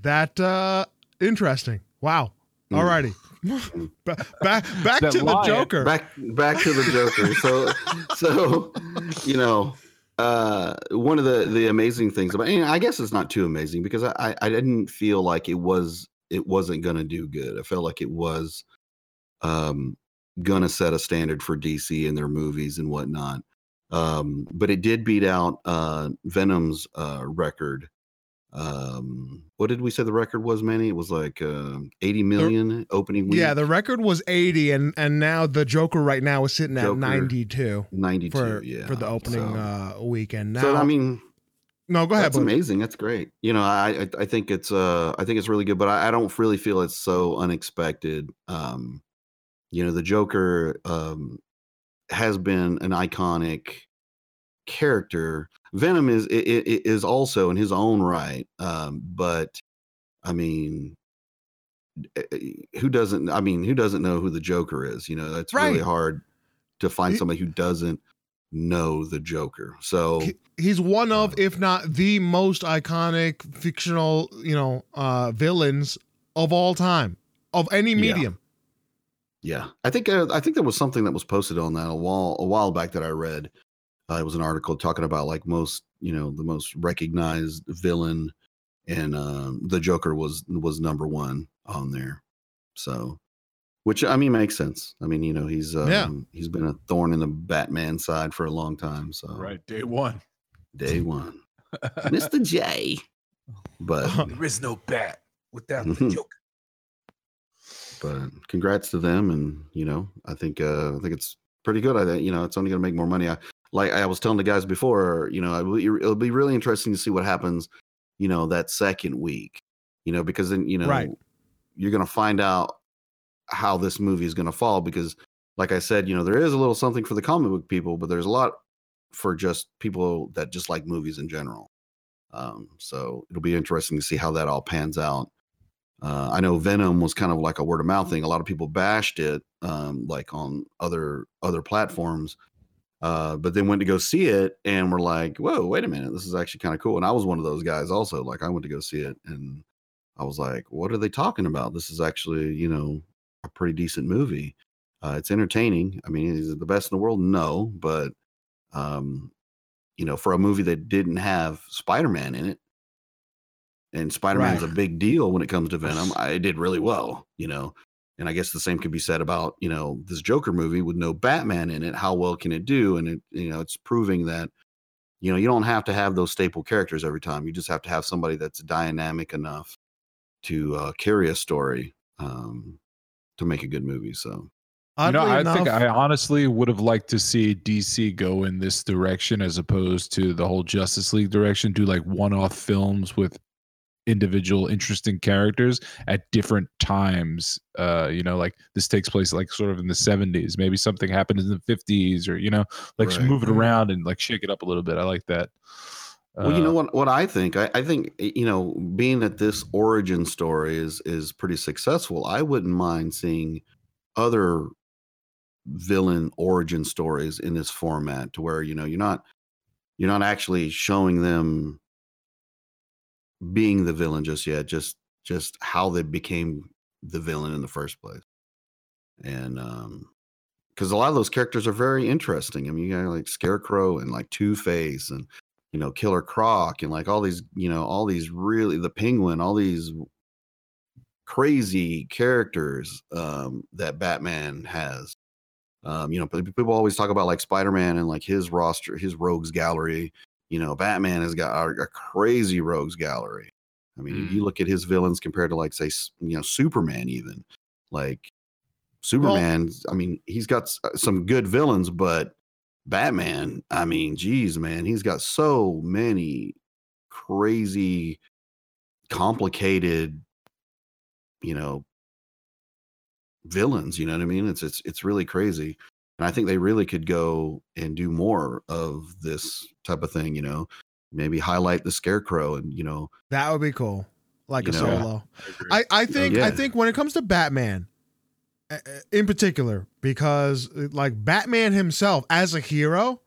That uh, interesting. Wow. Mm. Alrighty. (laughs) Ba- back back That to the. Joker. Back back to the Joker. So so you know, uh one of the the amazing things about and I guess it's not too amazing because I I, I didn't feel like it was it wasn't gonna do good. I felt like it was um gonna set a standard for DC and their movies and whatnot. Um, but it did beat out uh Venom's uh record. Um what did we say the record was, Manny? It was like uh, 80 million opening week. Yeah, the record was 80 and and now the Joker right now is sitting at 92 92 for yeah for the opening so, uh weekend. Now so i mean No, go ahead. that's Blue. amazing that's great you know i i, think it's uh i think it's really good but I, I don't really feel it's so unexpected um you know the joker um has been an iconic character venom is is also in his own right um but i mean eh, eh, who doesn't i mean who doesn't know who the joker is you know it's really hard to find somebody who doesn't know the joker so He's one of if not the most iconic fictional, you know, uh villains of all time of any Yeah. medium. Yeah, I think uh, I think there was something that was posted on that a while a while back that I read. Uh, it was an article talking about like most you know the most recognized villain, and um, the Joker was was number one on there. So, which I mean makes sense. I mean you know he's um, Yeah. he's been a thorn in the Batman side for a long time. So Right, day one. day one, (laughs) Mister J. But (laughs) there is no bat without the Mhm. Joker. but congrats to them and you know i think uh i think it's pretty good i think you know it's only going to make more money i like i was telling the guys before you know it'll be, it'll be really interesting to see what happens you know that second week you know because then you know Right. you're going to find out how this movie is going to fall because like i said you know there is a little something for the comic book people but there's a lot for just people that just like movies in general um so it'll be interesting to see how that all pans out uh, I know Venom was kind of like a word of mouth thing. A lot of people bashed it, um, like on other other platforms, uh, but then went to go see it and were like, "Whoa, wait a minute, this is actually kind of cool." And I was one of those guys also. Like I went to go see it, and I was like, "What are they talking about? This is actually, you know, a pretty decent movie. Uh, it's entertaining. I mean, is it the best in the world? No, but um, you know, for a movie that didn't have Spider Man in it." and Spider-Man's Right. a big deal when it comes to Venom. I did really well, you know. And I guess the same could be said about, you know, this Joker movie with no Batman in it. How well can it do? And it, you know, it's proving that, you know, you don't have to have those staple characters every time. You just have to have somebody that's dynamic enough to uh, carry a story um, to make a good movie. So You know, Oddly I think I honestly would have liked to see DC go in this direction as opposed to the whole Justice League direction. Do like one-off films with individual interesting characters at different times. Uh, you know, like this takes place like sort of in the 70s. Maybe something happened in the 50s, or you know, like just Right. move it around and like shake it up a little bit. I like that. Well, you know Uh, what? What I think, I, I think you know, being that this origin story is is pretty successful, I wouldn't mind seeing other villain origin stories in this format, to where you know you're not you're not actually showing them being the villain just yet, just just how they became the villain in the first place, and um because a lot of those characters are very interesting. I mean, you got like Scarecrow and like Two Face and you know Killer Croc and like all these you know all these really the Penguin, all these crazy characters um, that Batman has. Um, you know, people always talk about like Spider Man and like his roster, his rogues gallery. You know, Batman has got a, a crazy rogues gallery. I mean, you look at his villains compared to like say you know Superman even like Superman. I mean, he's got uh, some good villains, but Batman. I mean, geez, man, he's got so many crazy, complicated, you know, villains. You know what I mean? It's it's it's really crazy, and I think they really could go and do more of this type of thing. You know, maybe highlight the Scarecrow, and you know, That would be cool. Like a know? Solo. I, I oh, think I think when it comes to Batman, in particular, because like Batman himself as a hero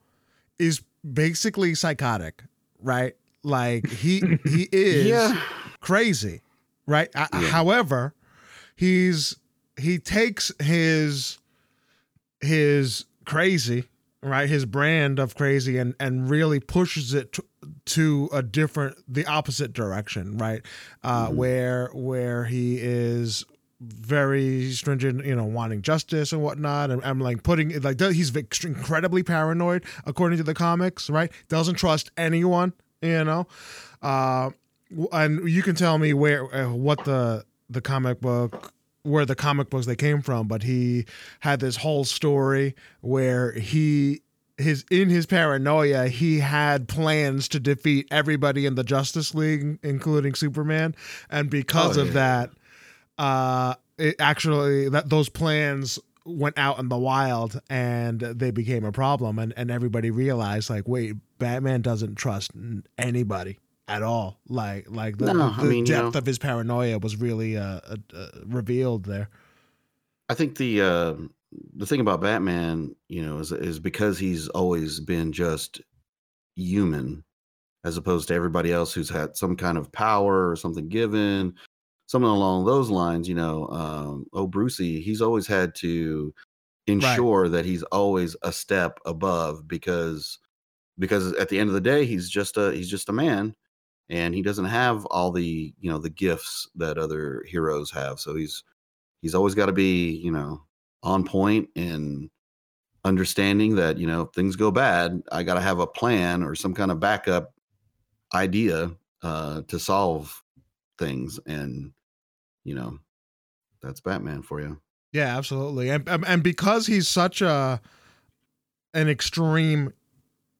is basically psychotic, right? Like he he (laughs) is yeah, crazy, right? Uh, Yeah. However, he's he takes his his crazy, right? His brand of crazy and and really pushes it to, to a different the opposite direction, right? Uh Mhm. where where he is very stringent, you know, wanting justice and whatnot, and I'm like putting it like he's incredibly paranoid according to the comics, right? Doesn't trust anyone, you know. Uh, and you can tell me where uh, what the the comic book where the comic books they came from but he had this whole story where he his in his paranoia he had plans to defeat everybody in the justice league including superman and because Oh, of that uh it actually that those plans went out in the wild and they became a problem and and everybody realized like wait batman doesn't trust anybody at all. Like like the, No, the I mean, you depth know- of his paranoia was really uh, uh, uh revealed there. I think the uh, the thing about Batman, you know, is is because he's always been just human, as opposed to everybody else who's had some kind of power or something given, something along those lines. You know, um, oh Brucey, he's always had to ensure that he's always a step above because because at the end of the day, he's just a he's just a man. And he doesn't have all the you know the gifts that other heroes have, so he's he's always got to be you know on point and understanding that you know if things go bad i got to have a plan or some kind of backup idea uh to solve things and you know that's batman for you Yeah, absolutely. And and- and because he's such a an extreme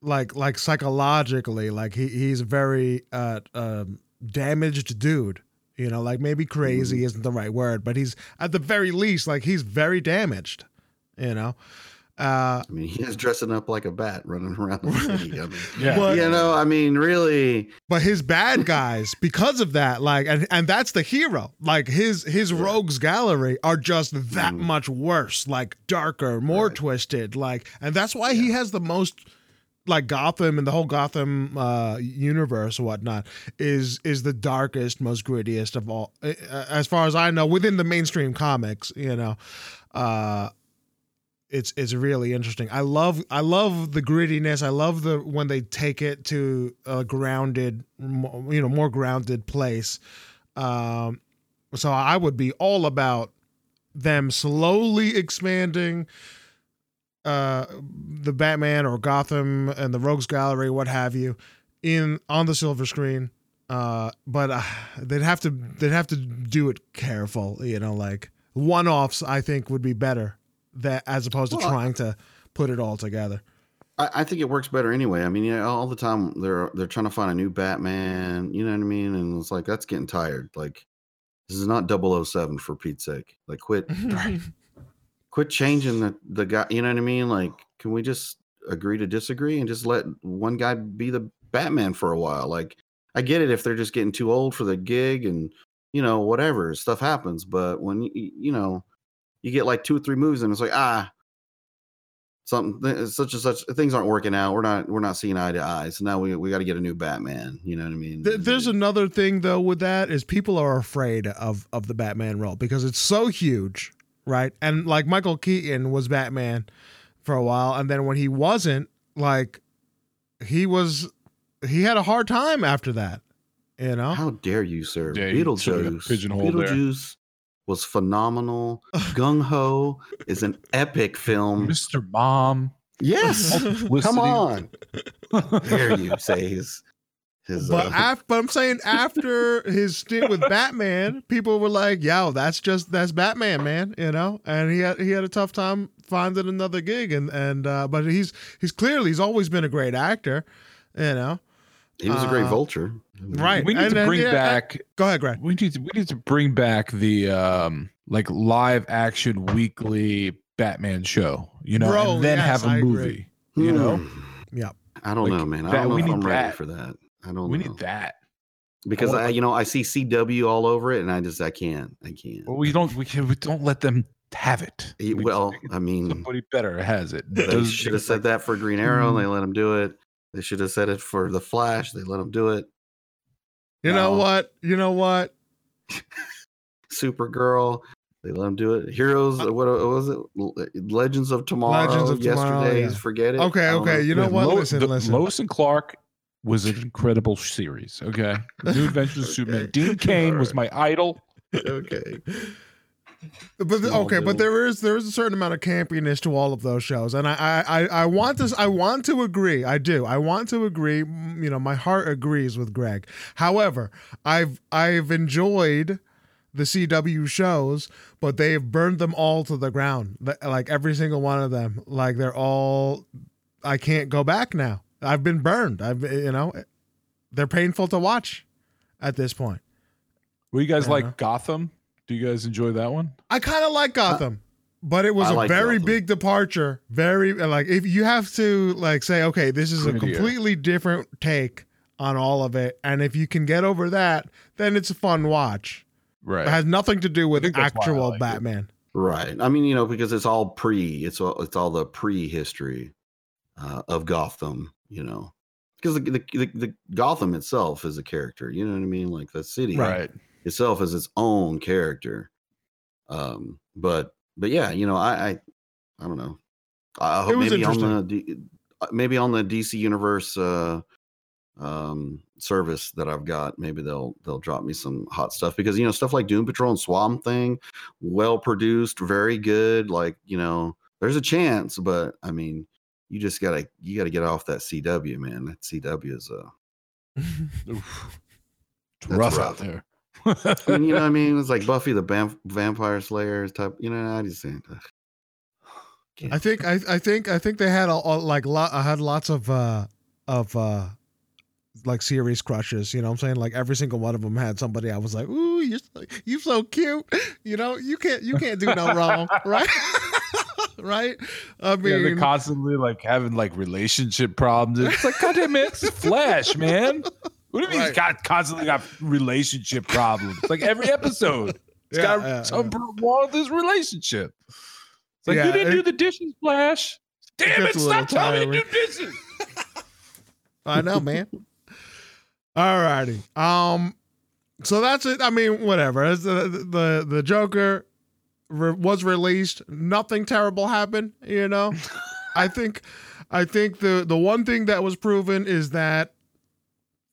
like like psychologically, like he he's very uh um damaged dude. You know, like maybe crazy isn't the right word, but he's at the very least like he's very damaged, you know. Uh i mean he is dressing up like a bat running around the city (laughs) I mean, yeah. But- you know i mean really but his bad (laughs) guys because of that like and, and that's the hero like his his rogues gallery are just that Mhm. much worse like darker more Right. twisted like and that's why he has the most like gotham and the whole gotham uh universe and whatnot is is the darkest most grittiest of all uh, as far as i know within the mainstream comics you know uh it's it's really interesting. I love I love the grittiness. I love the when they take it to a grounded, you know, more grounded place. Um, so I would be all about them slowly expanding uh the Batman or Gotham and the Rogues Gallery, what have you, in on the silver screen. Uh, but uh, they'd have to they'd have to do it careful, you know, like one offs. I think would be better that as opposed to Well, I- trying to put it all together. I, I think it works better anyway. I mean, yeah, all the time they're they're trying to find a new Batman. You know what I mean? And it's like that's getting tired. Like this is not 007 for Pete's sake. Like quit (laughs) (laughs) quit changing the the guy. You know what I mean? Like can we just agree to disagree and just let one guy be the Batman for a while. Like I get it if they're just getting too old for the gig and you know whatever stuff happens, but when you you know you get like two or three movies and it's like ah something such and such things aren't working out. We're not we're not seeing eye to eye. So now we we got to get a new Batman. You know what I mean? Th- there's another thing though with that is people are afraid of of the Batman role because it's so huge, right? And like Michael Keaton was Batman for a while, and then when he wasn't, like he was, he had a hard time after that. You know, How dare you, sir? Yeah, you sort Beetlejuice. pigeonholed there. Beetlejuice was phenomenal. (laughs) Gung Ho is an epic film. Mr. Mom. Yes. (laughs) Come on. (laughs) Dare you say his his but uh, after, but I'm saying after his stint with Batman, people were like, "Yo, that's just that's Batman, man," you know. And he had he had a tough time finding another gig, and and uh, but he's he's clearly he's always been a great actor, you know. he was a great uh, vulture. Right. We need And to then, bring yeah, back. Go ahead, Greg. We need to. We need to bring back the um like live action weekly Batman show. You know, Bro, and then yes, have a I agree. movie. You know, Hmm. Yeah. I don't Like, know, man. I don't know we if need I'm ready for that. I don't we know. need that. because want- I, you know, I see CW all over it, and I just I can't. I can't. Well, we don't. We can. We don't let them have it. We well, I mean, somebody better has it. they should have said that for Green Arrow, and Mm. they let him do it. They should have said it for the Flash. They let him do it. You know what? You know what? Supergirl. They let him do it. Heroes. Uh, what, what was it? Legends of Tomorrow. Legends of Tomorrow, Yesterday's. yeah. Forget it. Okay, I don't okay. You know Yeah, what? Lo- listen, the- listen. Lois and Clark was an incredible series. Okay, New Adventures of Superman. (laughs) Dean Cain was my idol. (laughs) okay. But the- okay, but there is there is a certain amount of campiness to all of those shows, and I I I, I want this. I want to agree. I do. I want to agree. You know, my heart agrees with Greg. However, I've I've enjoyed the CW shows, but they have burned them all to the ground. Like every single one of them. Like they're all. I can't go back now. I've been burned. I've eh, you know, eh, they're painful to watch at this point. Were you guys like Gotham? Do you guys enjoy that one? I kind of like Gotham, but it was I a like very Gotham. big departure. Very like if you have to like say, okay, this is a Grittier. completely different take on all of it, and if you can get over that, then it's a fun watch. Right. It has nothing to do with think that's why I actual like it. Batman. Right. I mean, you know, because it's all pre. It's all it's all the pre-history uh, of Gotham. You know, because the, the the the Gotham itself is a character. You know what I mean? Like the city right. Itself as its own character. Um, but but yeah, you know, I I, I don't know. I hope was maybe on the uh, maybe on the DC Universe uh, um, service that I've got, maybe they'll they'll drop me some hot stuff because you know stuff like Doom Patrol and Swamp Thing, well produced, very good. Like you know, there's a chance, but I mean, you just gotta you gotta get off that CW man. That CW is uh (laughs) Oof. It's rough, rough. out there. I mean, you know what I (laughs) mean? It's like Buffy the Vamp- Vampire Slayers type. You know, I just think. ugh. (sighs) I think I, I think I think they had a, a- like lot I had lots of uh of uh like series crushes, you know what I'm saying? Like every single one of them had somebody I was like, "Ooh, you're so, you so cute." (laughs) You know, you can't you can't do no wrong, (laughs) right? right? I mean, yeah, they're mean, constantly like having like relationship problems. It's like, God damn it, it's Flash, man. What do you mean he's Right. got constantly got relationship problems? Like every (laughs) episode, it's Yeah, got yeah, some wrong with his relationship. It's like Yeah, you didn't it- do the dishes, Flash. Damn it! Stop telling me to do dishes. (laughs) I know, man. All righty. Um, so that's it. I mean, whatever. The the the Joker re- was released. Nothing terrible happened. You know, (laughs) I think I think the the one thing that was proven is that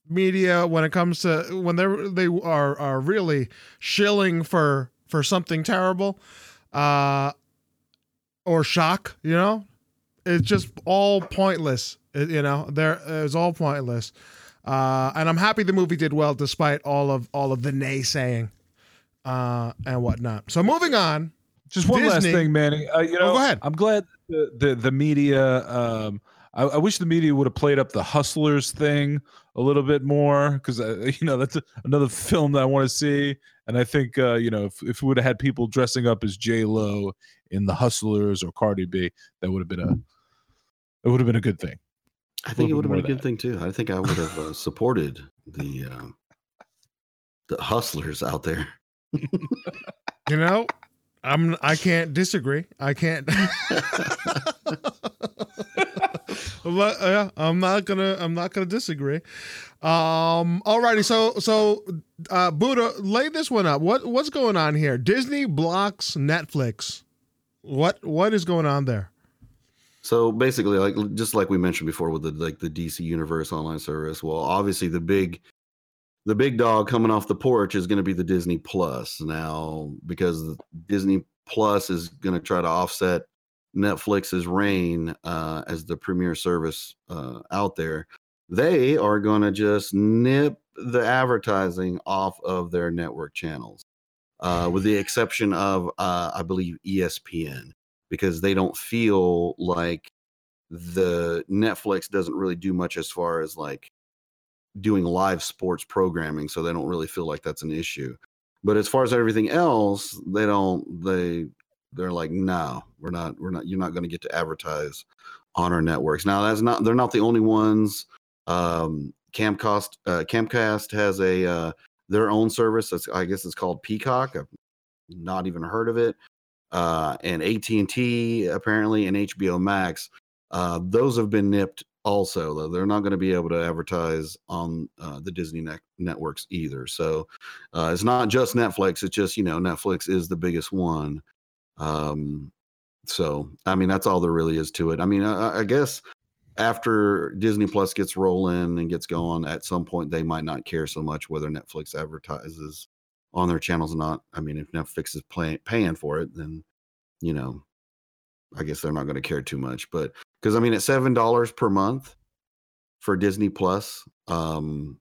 media when it comes to when they are they are are really shilling for for something terrible uh or shock you know it's just all pointless you know there it's all pointless uh and i'm happy the movie did well despite all of all of the naysaying uh and whatnot so moving on Just one last thing, Manny. Uh, you Oh, know, go ahead. I'm glad the the, the media. Um, I, I wish the media would have played up the Hustlers thing a little bit more because uh, (laughs) you know that's a, another film that I want to see. And I think uh, you know if if we would have had people dressing up as J Lo in the Hustlers or Cardi B, that would have been a it would have been a good thing. I think it would have been a good of thing too. I think I would have uh, supported the uh, the hustlers out there. You know, I'm I can't disagree. I can't. (laughs) (laughs) Not, yeah, I'm not gonna I'm not gonna disagree. Um alrighty, so so uh Buddha, lay this one up. What what's going on here? Disney blocks Netflix. What what is going on there? So basically, like just like we mentioned before with the like the DC Universe online service. Well, obviously the big the big dog coming off the porch is going to be the Disney Plus now because Disney Plus is going to try to offset Netflix's reign uh, as the premier service uh, out there. They are going to just nip the advertising off of their network channels, uh, with the (laughs) exception of uh, I believe ESPN because they don't feel like the Netflix doesn't really do much as far as like doing live sports programming, so they don't really feel like that's an issue. But as far as everything else, they don't they they're like, no, we're not we're not you're not going to get to advertise on our networks. Now that's not they're not the only ones. Um Comcast uh, Comcast has a uh, their own service that's I guess it's called Peacock. I've not even heard of it. Uh, and AT&T apparently and HBO Max uh, those have been nipped also though they're not going to be able to advertise on uh, the disney net- networks either so uh, it's not just netflix it's just you know netflix is the biggest one um, so i mean that's all there really is to it i mean i, I guess after disney plus gets rolling and gets going at some point they might not care so much whether netflix advertises on their channels or not i mean if netflix is pay- paying for it then you know i guess they're not going to care too much but because I mean, at seven dollars per month for Disney Plus, um,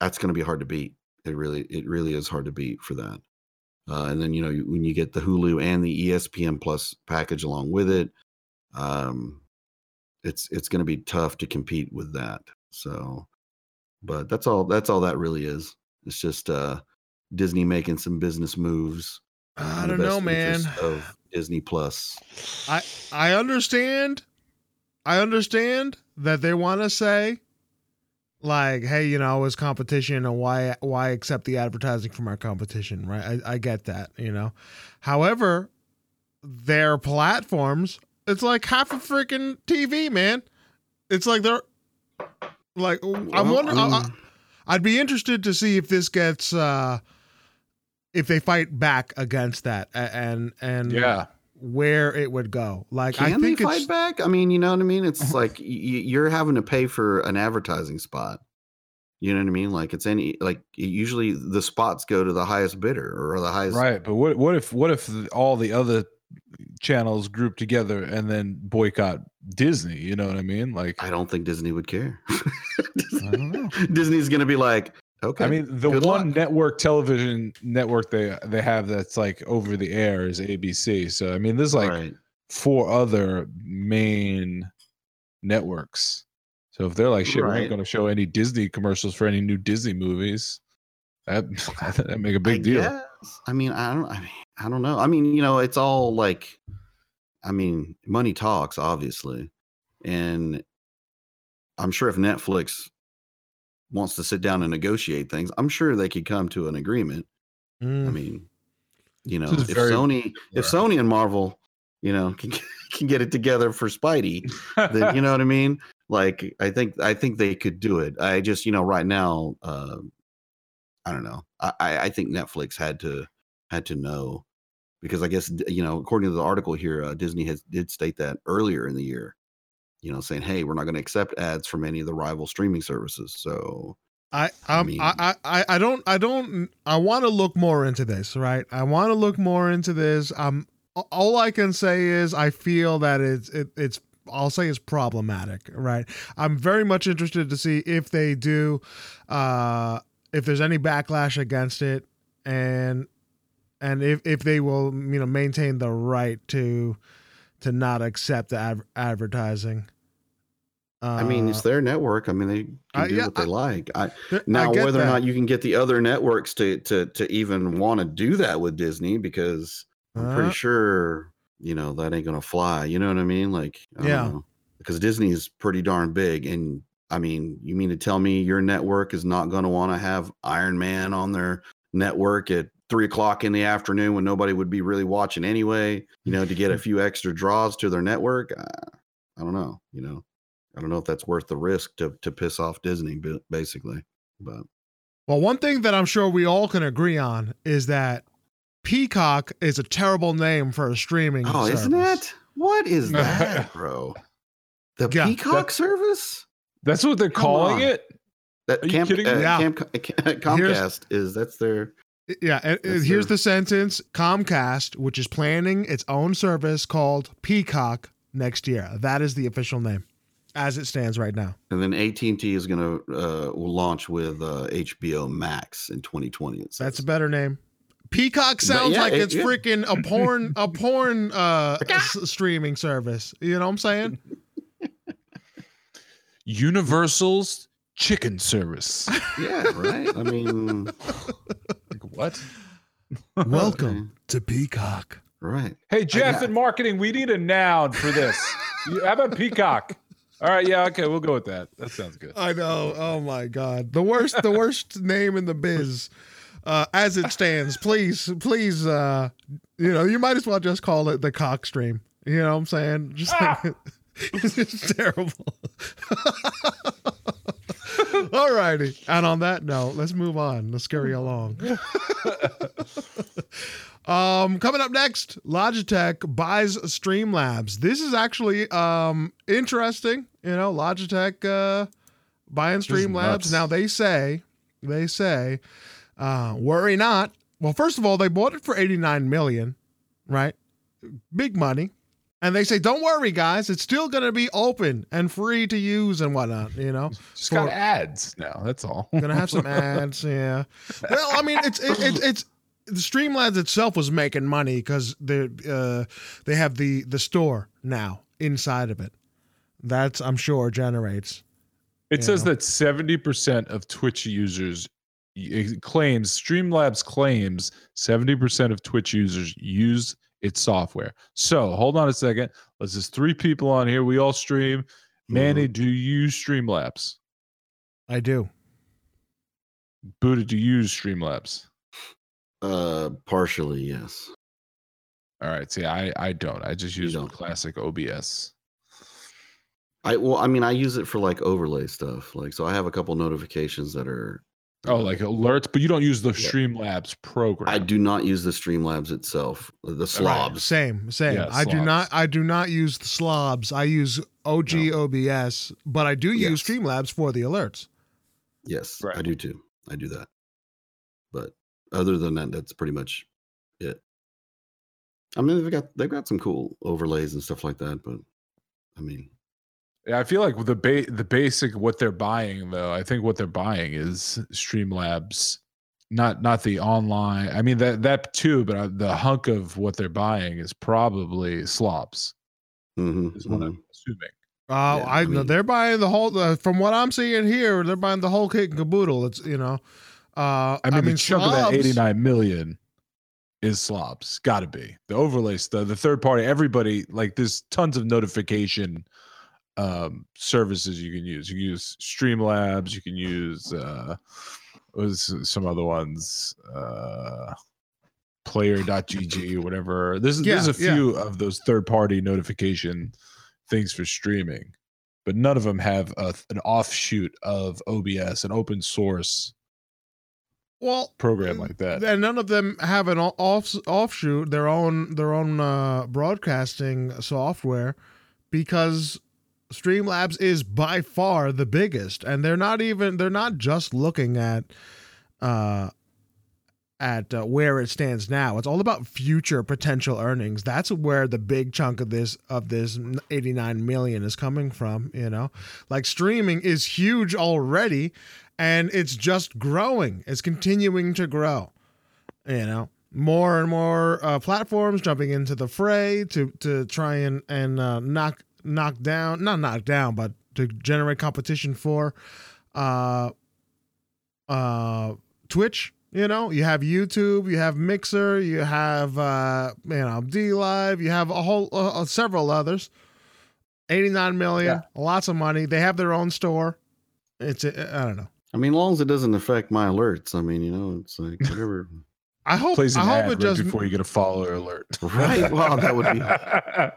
that's going to be hard to beat. It really, it really is hard to beat for that. Uh, and then you know when you get the Hulu and the ESPN Plus package along with it, um, it's it's going to be tough to compete with that. So, but that's all. That's all that really is. It's just uh, Disney making some business moves. I don't know, man. Of Disney Plus. I I understand. I understand that they want to say like, hey, you know, it's competition and why why accept the advertising from our competition, right? I, I get that, you know. However, their platforms, it's like half a freaking TV, man. It's like they're like I'm wondering I mean- I'd be interested to see if this gets uh if they fight back against that and and Yeah. Where it would go. Like Can I think they fight it's back? I mean, you know what I mean. It's like y- y- you're having to pay for an advertising spot. You know what I mean? Like it's any like usually the spots go to the highest bidder or the highest. Right, but what what if what if all the other channels group together and then boycott Disney? You know what I mean? Like I don't think Disney would care. (laughs) I don't know. Disney's gonna be like, okay. I mean, the good one luck. network television network they they have that's like over the air is ABC. So I mean, there's like right. four other main networks. So if they're like, shit, we're not going to show any Disney commercials for any new Disney movies, that (laughs) that make a big I deal. guess. I mean, I don't. I mean, I don't know. I mean, you know, it's all like, I mean, money talks, obviously, and I'm sure if Netflix wants to sit down and negotiate things, I'm sure they could come to an agreement. I Mm. mean, you know, if very- Sony, if Sony and Marvel, you know, can (laughs) can get it together for Spidey, then you know what I (laughs) mean. Like, I think I think they could do it. I just, you know, right now, uh, I don't know. I I I think Netflix had to had to know because I guess you know, according to the article here, uh, Disney has did state that earlier in the year. You know, saying, "Hey, we're not going to accept ads from any of the rival streaming services." So, I I um, mean- I, I I don't I don't I want to look more into this, right? I want to look more into this. Um, all I can say is I feel that it's it, it's I'll say it's problematic, right? I'm very much interested to see if they do, uh, if there's any backlash against it, and and if if they will you know maintain the right to to not accept the ad- advertising. I mean, it's their network. I mean, they can uh, do yeah, what they I- like. I, I now get whether or not you can get the other networks to to to even want to do that with Disney because I'm Uh, pretty sure you know that ain't gonna fly. You know what I mean? Like, I Yeah. know. because Disney is pretty darn big. And I mean, you mean to tell me your network is not going to want to have Iron Man on their network at three o'clock in the afternoon when nobody would be really watching anyway? You know, to get a (laughs) few extra draws to their network. Uh, I don't know. You know, I don't know if that's worth the risk to to piss off Disney, basically. But Well, one thing that I'm sure we all can agree on is that Peacock is a terrible name for a streaming. oh, isn't it? What is (laughs) that, bro? The Yeah, Peacock that- service? That's what they're Come calling on. it. That Are you Camp, kidding me? uh, Yeah. Camp, Comcast is that's their Yeah, and, and here's the sentence: Comcast, which is planning its own service called Peacock next year. That is the official name, as it stands right now. And then AT and T is going to uh, launch with uh, HBO Max in 2020. That's a better name. Peacock sounds yeah, like it- it's yeah. freaking a porn a (laughs) porn uh s- streaming service. You know what I'm saying? Universal's chicken service. (laughs) yeah, right. I mean, Like, (laughs) what? (laughs) Welcome to Peacock. right. Hey, Jeff got- in marketing, we need a noun for this. You- (laughs) How about peacock? All right, yeah, okay, we'll go with that. That sounds good. I know. Oh my god. The worst the worst (laughs) name in the biz. Uh, as it stands, please, please, uh, you know, you might as well just call it the cock stream. You know what I'm saying? Just like, it's just (laughs) terrible. Alrighty. And on that note, let's move on. Let's scurry along. (laughs) um, coming up next, Logitech buys Streamlabs. This is actually um interesting. You know, Logitech uh buying Streamlabs. Now they say, they say, uh, worry not. Well, first of all, they bought it for 89 million, right? Big money. And they say, don't worry, guys, it's still going to be open and free to use and whatnot, you know? Just got ads now. That's all. Gonna have some ads, (laughs) yeah. Well, I mean, it's it, it, it's the Streamlabs itself was making money because they uh, they have the the store now inside of it. That's I'm sure generates. It says know. that 70% of Twitch users it claims Streamlabs claims 70% of Twitch users use its software. So hold on a second. Let's just three people on here. We all stream. Manny, do you use Streamlabs? I do. Buddha, do you use Streamlabs? Uh, partially, yes. All right. See, I I don't. I just use don't. classic OBS. I well, I mean, I use it for like overlay stuff. Like, so I have a couple notifications that are. Oh, like alerts, but you don't use the Yeah. Streamlabs program. I do not use the Streamlabs itself. The Right. Same, same. Yeah, I do not. I do not use the slobs. I use OG OBS, but I do use Yes. Streamlabs for the alerts. Yes, Right. I do too. I do that. But other than that, that's pretty much it. I mean, they've got they've got some cool overlays and stuff like that, but I mean, Yeah, I feel like the ba- the basic what they're buying though, I think what they're buying is Streamlabs, not not the online. I mean that that too, but uh, the hunk of what they're buying is probably slobs. mhm, Is what mhm. I'm assuming. Uh, Yeah, I, I mean- they're buying the whole. Uh, from what I'm seeing here, they're buying the whole kit and caboodle. It's you know. Uh, I mean, the chunk of that 89 million is slobs. Got to be the overlay stuff. The third party, everybody like there's tons of notification um services you can use. You can use Streamlabs. You can use uh was some other ones uh player.gg whatever there's there's a Yeah, yeah. few of those third party notification things for streaming but none of them have a, an offshoot of obs an open source Well, program like that and none of them have an off offshoot their own their own uh, broadcasting software because Streamlabs is by far the biggest, and they're not even they're not just looking at uh at uh, where it stands now. It's all about future potential earnings. That's where the big chunk of this of this 89 million is coming from, you know. Like streaming is huge already and it's just growing. It's continuing to grow. You know, more and more uh, platforms jumping into the fray to to try and and uh, knock knock down, not knock down, but to generate competition for uh uh Twitch. You know, you have YouTube, you have Mixer, you have uh you know DLive, you have a whole uh, several others, 89 million, Yeah. lots of money. They have their own store. It's I don't know. I mean, as long as it doesn't affect my alerts. I mean, you know, it's like whatever. (laughs) I hope Plays I an hope ad it right just before you get a follower alert. right? Wow, that would be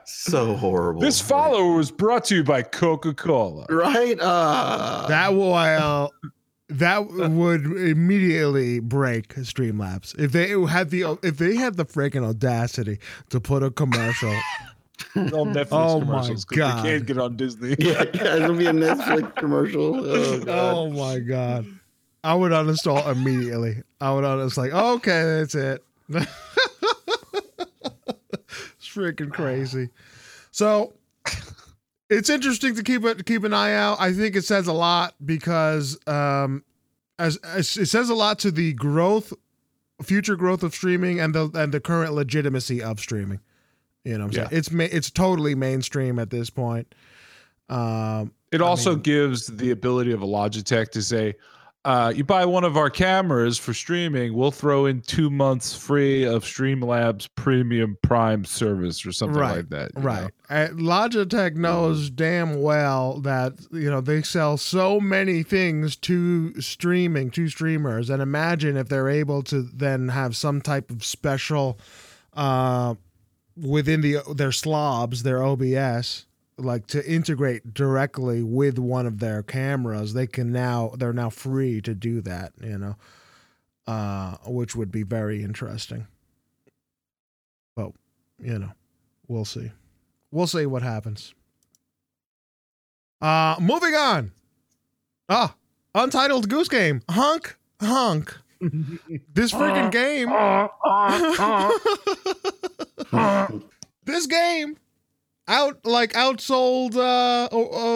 (laughs) so horrible. This follower was brought to you by Coca Cola. right? Uh, that will uh, that would immediately break Streamlabs if they had the if they had the freaking audacity to put a commercial. (laughs) All Netflix Oh my commercials 'cause God. we can't get on Disney. yeah, yeah, it'll be a Netflix commercial. (laughs) Oh, God. oh my god! I would uninstall immediately. I would uninstall like okay, that's it. (laughs) it's freaking crazy. So it's interesting to keep it keep an eye out. I think it says a lot because um, as, as it says a lot to the growth, future growth of streaming and the and the current legitimacy of streaming. You know, what I'm Yeah. saying it's it's totally mainstream at this point. Um, It I also mean- gives the ability of a Logitech to say, uh, you buy one of our cameras for streaming, we'll throw in two months free of Streamlabs Premium Prime service or something Right, like that. Right. Uh, Logitech knows damn well that you know they sell so many things to streaming to streamers, and imagine if they're able to then have some type of special uh, within the their SLOBS, their OBS, like to integrate directly with one of their cameras. They can now they're now free to do that. You know, uh, which would be very interesting. But you know, we'll see. We'll see what happens. Uh moving on. Ah, Untitled Goose Game. Hunk, hunk. (laughs) This freaking game. (laughs) this game out like outsold uh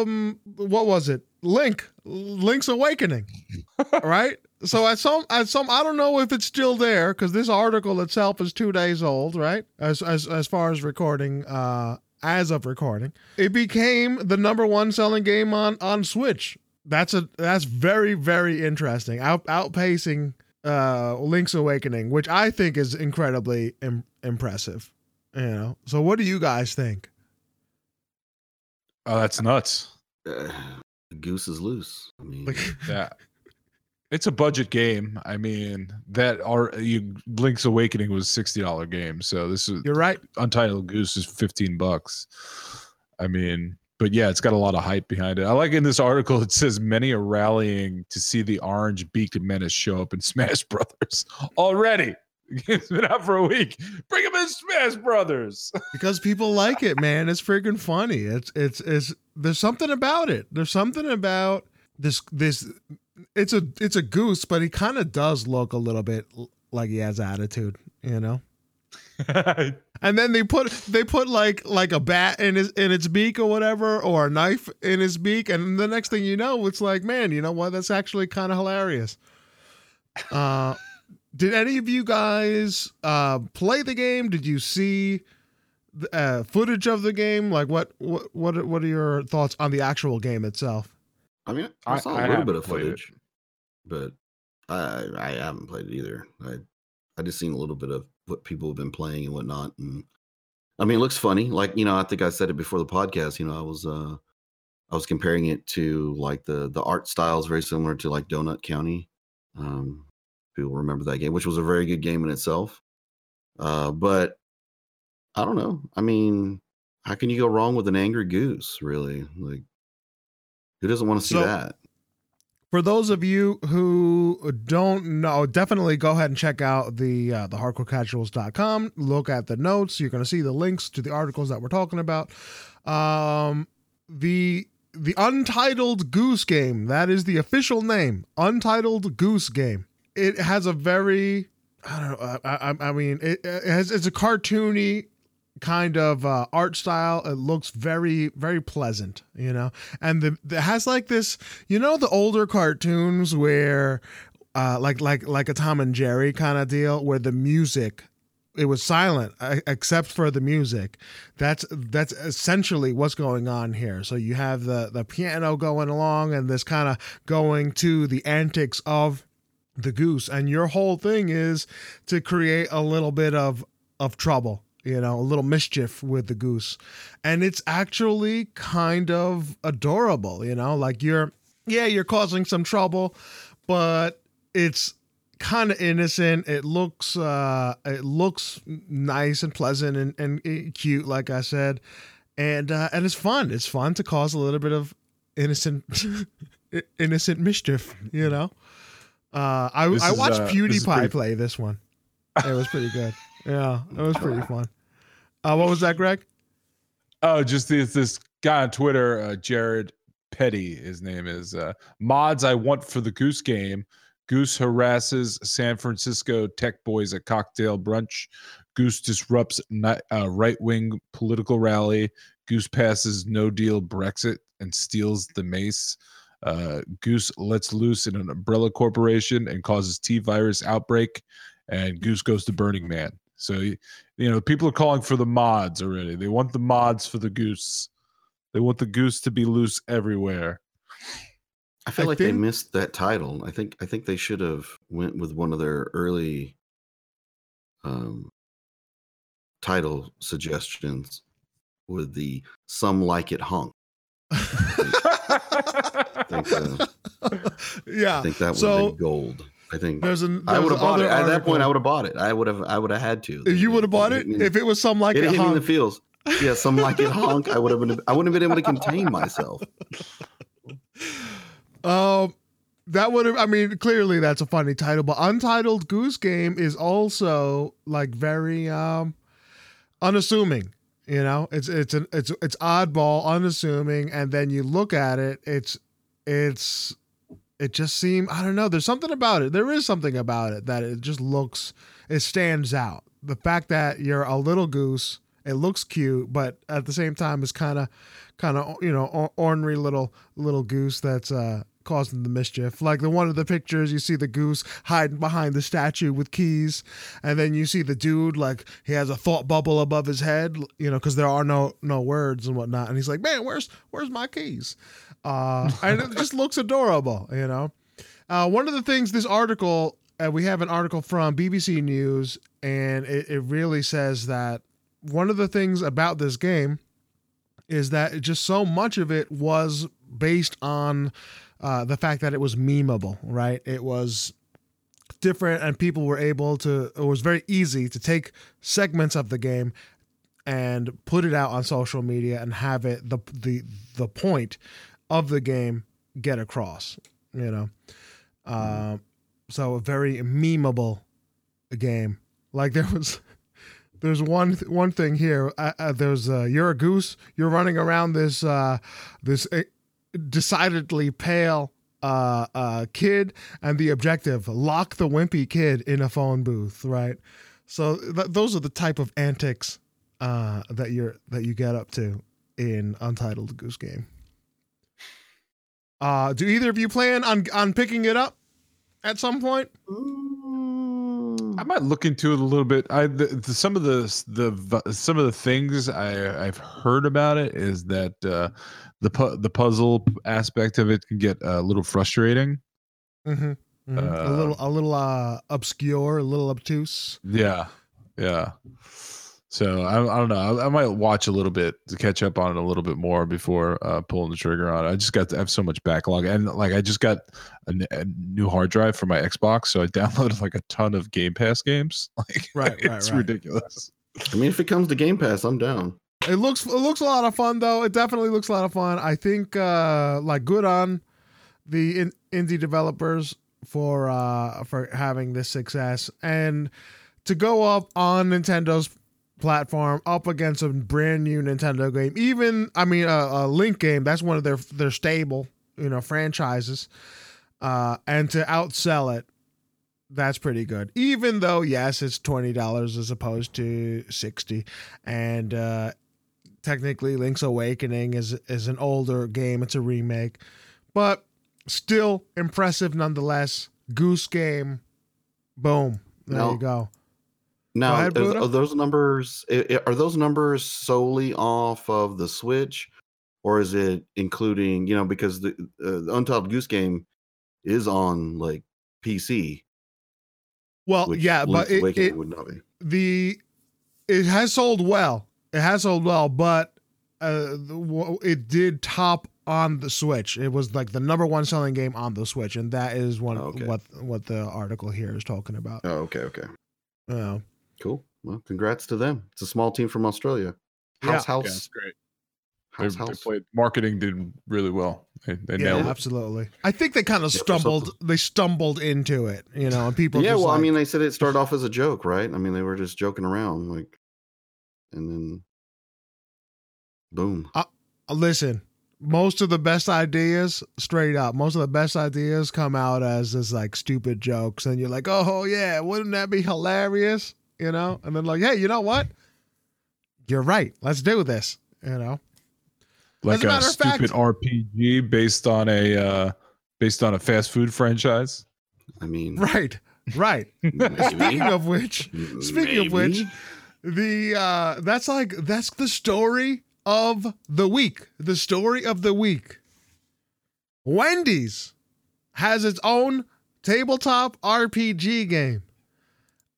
um what was it? Link. Link's Awakening. (laughs) right? So at some at some I don't know if it's still there because this article itself is two days old, right? As as as far as recording, uh as of recording. It became the number one selling game on on Switch. That's a that's very, very interesting. Out outpacing uh Link's Awakening, which I think is incredibly Im- impressive. You know. So what do you guys think? Oh, that's nuts. Uh, the goose is loose. I mean, Like (laughs) Yeah. It's a budget game. I mean, that are you Link's Awakening was sixty dollar game, so this is you're right. Untitled Goose is 15 bucks. I mean, but yeah, it's got a lot of hype behind it. I like in this article it says many are rallying to see the orange beaked menace show up in (laughs) Smash Brothers already. (laughs) It's been out for a week. Bring him in Smash Brothers. (laughs) because people like it, man. It's freaking funny. It's it's it's there's something about it. There's something about this this it's a it's a goose, but he kind of does look a little bit like he has attitude, you know. (laughs) And then they put they put like like a bat in his in its beak or whatever, or a knife in his beak, and the next thing you know, it's like, man, you know what? That's actually kind of hilarious. Uh, did any of you guys uh play the game? Did you see the, uh, footage of the game? Like, what what what are, what are your thoughts on the actual game itself? I mean, I I- saw I a little bit of played it. footage, but I I haven't played it either. I I just seen a little bit of what people have been playing and whatnot, and I mean, it looks funny. Like you know, I think I said it before the podcast. You know, I was uh I was comparing it to like the the art style is very similar to like Donut County. Um, people remember that game, which was a very good game in itself. Uh, but I don't know. I mean, how can you go wrong with an angry goose? Really, like who doesn't want to see So- that? For those of you who don't know, definitely go ahead and check out the uh, the hardcorecasuals.com. Look at the notes. You're going to see the links to the articles that we're talking about. Um, the the Untitled Goose Game. That is the official name. Untitled Goose Game. It has a very I don't know. I, I, I mean, it, it has it's a cartoony kind of uh, art style. It looks very very pleasant, you know. And the it has like this, you know, the older cartoons where, uh, like like like a Tom and Jerry kind of deal, where the music it was silent except for the music. That's that's essentially what's going on here. So you have the the piano going along and this kind of going to the antics of the goose and your whole thing is to create a little bit of of trouble you know, a little mischief with the goose. And it's actually kind of adorable, you know, like you're, yeah, you're causing some trouble, but it's kind of innocent. It looks, uh, it looks nice and pleasant and, and cute, like I said. And, uh, and it's fun. It's fun to cause a little bit of innocent, (laughs) innocent mischief, you know? Uh, I, This I is, watched uh, PewDiePie pretty- play this one. It was pretty good. (laughs) Yeah, it was pretty fun. Uh, what was that, Greg? Oh, just this this guy on Twitter, uh, Jared Petty. His name is uh, mods. I want for the Goose game. Goose harasses San Francisco tech boys at cocktail brunch. Goose disrupts ni- uh, right wing political rally. Goose passes no deal Brexit and steals the mace. Uh, Goose lets loose in an umbrella corporation and causes T virus outbreak. And Goose goes to Burning Man. So you know, people are calling for the mods already. They want the mods for the goose. They want the goose to be loose everywhere. I feel I like they missed that title. I think I think they should have went with one of their early um, title suggestions with the "Some Like It Honk." Think, uh, (laughs) yeah, I think that would So- have been gold. I think there's an. I would have bought it at that point. I would have bought it. I would have. I would have had to. If you would have bought it, me- if it was some like it a hit me in the feels. Yeah, some like it honk. I would have been. I wouldn't have been able to contain myself. (laughs) Um, that would have. I mean, clearly that's a funny title, but Untitled Goose Game is also like very um unassuming. You know, it's it's an it's it's oddball, unassuming, and then you look at it, it's it's it just seems I don't know. There's something about it. There is something about it that it just looks it stands out. The fact that you're a little goose, it looks cute, but at the same time, it's kind of kind of you know or- ornery little little goose that's uh causing the mischief. Like the one of the pictures you see the goose hiding behind the statue with keys. And then you see the dude like he has a thought bubble above his head you know because there are no no words and whatnot. And he's like man where's where's my keys? Uh and it just looks adorable you know? Uh one of the things this article uh, we have an article from bbc news and it, it really says that one of the things about this game is that just so much of it was based on uh, the fact that it was memeable, right? It was different, and people were able to. It was very easy to take segments of the game and put it out on social media and have it the the the point of the game get across. You know, um, so a very memeable game. Like (laughs) there was there's one one thing here. Uh, uh, there's uh, you're a goose. You're running around this uh, this uh, decidedly pale uh, uh, kid, and the objective: lock the wimpy kid in a phone booth. Right. So th- those are the type of antics uh, that you're that you get up to in Untitled Goose Game. Uh, do either of you plan on on picking it up at some point? I might look into it a little bit. I the, the, some of the the some of the things I I've heard about it is that uh, the pu- the puzzle aspect of it can get a little frustrating. Mm-hmm. a Uh, little a little uh, obscure, a little obtuse. Yeah, yeah. So I, I don't know. I, I might watch a little bit to catch up on it a little bit more before uh, pulling the trigger on it. I just got to have so much backlog, and like I just got a, n- a new hard drive for my Xbox, so I (laughs) downloaded like a ton of Game Pass games. (laughs) Like, Right, right, it's right. ridiculous. I mean, if it comes to Game Pass, I'm down. It looks it looks a lot of fun though. It definitely looks a lot of fun. I think uh like good on the in, indie developers for uh for having this success and to go up on Nintendo's platform up against a brand new Nintendo game. Even I mean a, a Link game, that's one of their their stable, you know, franchises. Uh and to outsell it that's pretty good. Even though yes, it's twenty dollars as opposed to sixty, and uh, technically Link's Awakening is is an older game. It's a remake, but still impressive nonetheless. Goose Game, boom. There No. you go. Now, ahead, is- are those numbers are those numbers solely off of the Switch, or is it including you know because the, uh, the Untitled Goose Game is on like PC, Well, yeah, but it, it, would not be. the it has sold well. It has sold well, but uh, it did top on the Switch. It was like the number one selling game on the Switch, and that is one Okay. what what the article here is talking about. Oh, okay, okay. Uh, Cool. Well, congrats to them. It's a small team from Australia. Yeah. House, Yeah, house, it's great. They, house, they house. played marketing did really well. They, they yeah, it. absolutely. I think they kind of Yeah, stumbled. They stumbled into it, you know, and people. (laughs) Yeah, just well, I mean, they said it started off as a joke, right? I mean, they were just joking around, like, and then, boom. listen most of the best ideas straight up most of the best ideas come out as this like stupid jokes and you're like oh yeah wouldn't that be hilarious? You know? And then like hey you know what? You're right. Let's do this you know? Like a a, matter of fact- stupid RPG based on a uh, based on a fast food franchise. I mean, right right. (laughs) Speaking of which speaking of which Maybe. The uh that's like that's the story of the week. The story of the week. Wendy's has its own tabletop rpg game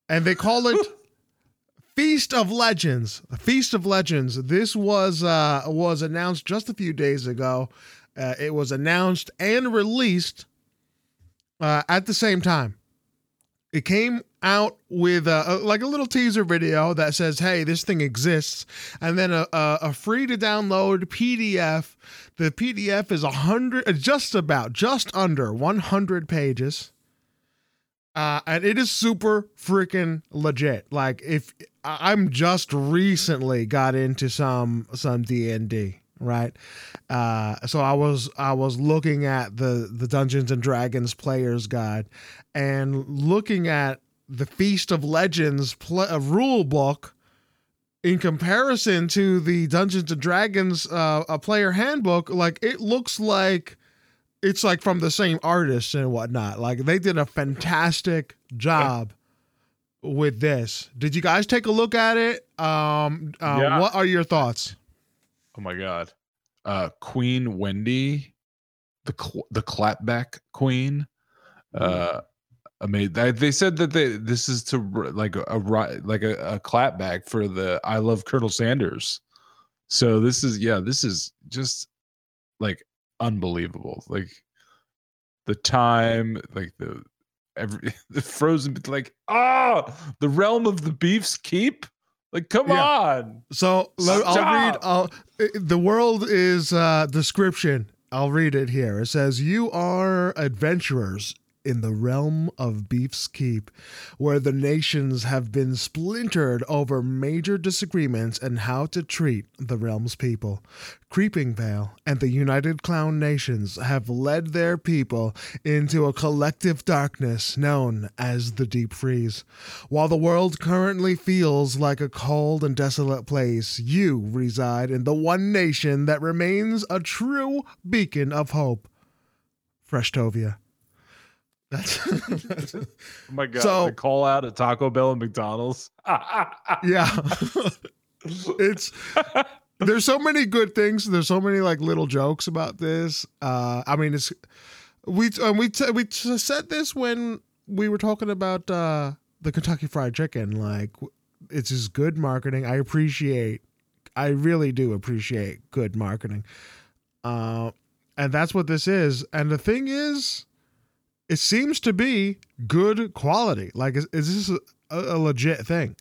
and they call it (laughs) feast of legends. Feast of legends. This was uh was announced just a few days ago. Uh, it was announced and released uh, at the same time it came out with a, like a little teaser video that says, "Hey, this thing exists," and then a, a, a free to download PDF. The PDF is a hundred, uh, just about, just under one hundred pages, uh, and it is super freaking legit. Like if I'm just recently got into some some D and D, right? Uh, so I was I was looking at the the Dungeons and Dragons players guide and looking at the Feast of Legends pl- uh, rule book in comparison to the Dungeons and Dragons uh, a player handbook, like it looks like it's like from the same artists and whatnot. Like they did a fantastic job with this. Did you guys take a look at it? Um, uh, Yeah. What are your thoughts? Oh my god. Uh Queen Wendy, the cl- the clapback queen. Uh amazing. They, they said that they this is to like a, a like a, a clapback for the I love Colonel Sanders. So this is yeah, this is just like unbelievable. Like the time, like the every (laughs) the frozen like ah the realm of the beefs keep. Like come Yeah. on. So let, I'll read. I'll, the world is uh, description. I'll read it here. It says, "You are adventurers in the realm of Beef's Keep, where the nations have been splintered over major disagreements and how to treat the realm's people. Creeping Vale and the United Clown Nations have led their people into a collective darkness known as the Deep Freeze. While the world currently feels like a cold and desolate place, you reside in the one nation that remains a true beacon of hope. Freshtovia. That's, that's (laughs) Oh my god! So- the call out at Taco Bell and McDonald's. (laughs) yeah. it's there's so many good things. There's so many like little jokes about this. Uh, I mean, it's we uh, we t- we t- said this when we were talking about uh, the Kentucky Fried Chicken. Like, it's just good marketing. I appreciate. I really do appreciate good marketing. Uh, and that's what this is. And the thing is, it seems to be good quality. Like, is, is this a, a legit thing?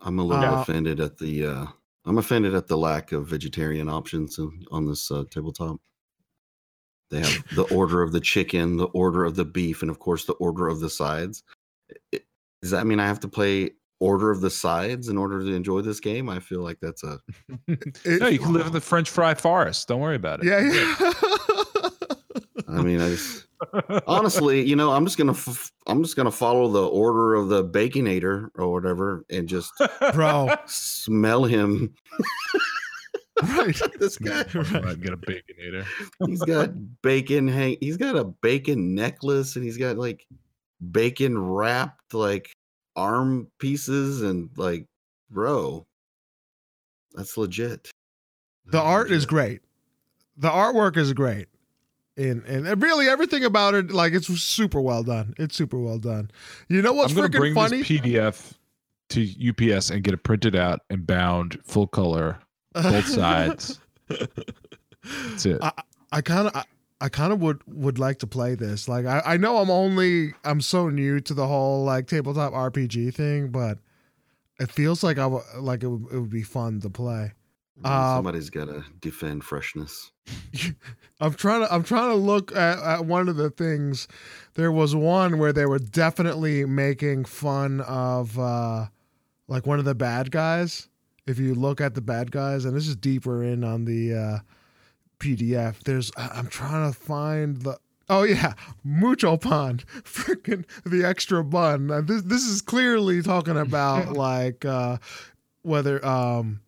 I'm a little Uh, offended at the. uh I'm offended at the lack of vegetarian options on, on this uh, tabletop. They have the (laughs) order of the chicken, the order of the beef, and of course the order of the sides. I- Does that mean I have to play order of the sides in order to enjoy this game? I feel like that's a. (laughs) It- no, you can live in the (laughs) French fry forest. Don't worry about it. Yeah, yeah. I mean, I just, honestly, you know, I'm just gonna, f- I'm just gonna follow the order of the baconator or whatever, and just Bro, smell him. right. (laughs) this guy, Right, get a (laughs) baconator. he's got bacon hang. He's got a bacon necklace, and he's got like bacon wrapped like arm pieces, and like, bro, that's legit. The That's art is great. The artwork is great. And and really everything about it, like it's super well done. It's super well done. You know what's I'm gonna freaking bring funny? this PDF. to UPS and get it printed out and bound full color, both (laughs) sides. That's it. I, I kind of. I, kind of would would like to play this. Like I, I know I'm only I'm so new to the whole like tabletop RPG thing, but it feels like I w- like it would, it would be fun to play. Um, Somebody's got to defend freshness. (laughs) I'm trying to I'm trying to look at, at one of the things. There was one where they were definitely making fun of uh like one of the bad guys. If you look at the bad guys, and this is deeper in on the uh PDF. There's I'm trying to find the Oh yeah, Mucho Pan, (laughs) freaking the extra bun. This this is clearly talking about (laughs) like uh whether um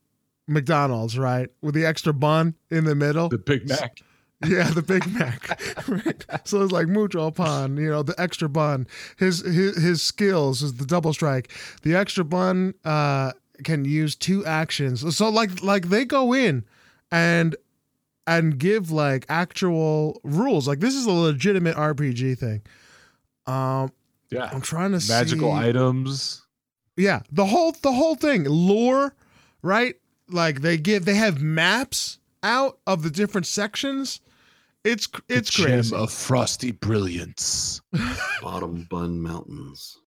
McDonald's, right? With the extra bun in the middle. the Big Mac. Yeah, the Big Mac. (laughs) right. So it's like mucho pan, you know, the extra bun. His his his skills is the double strike. The extra bun uh can use two actions. So like like they go in and and give like actual rules. Like this is a legitimate RPG thing. Um Yeah. I'm trying to Magical see items. yeah, the whole the whole thing, lore, right? Like they give they have maps out of the different sections. It's it's the crazy. Gem of frosty brilliance. (laughs) Bottom Bun Mountains.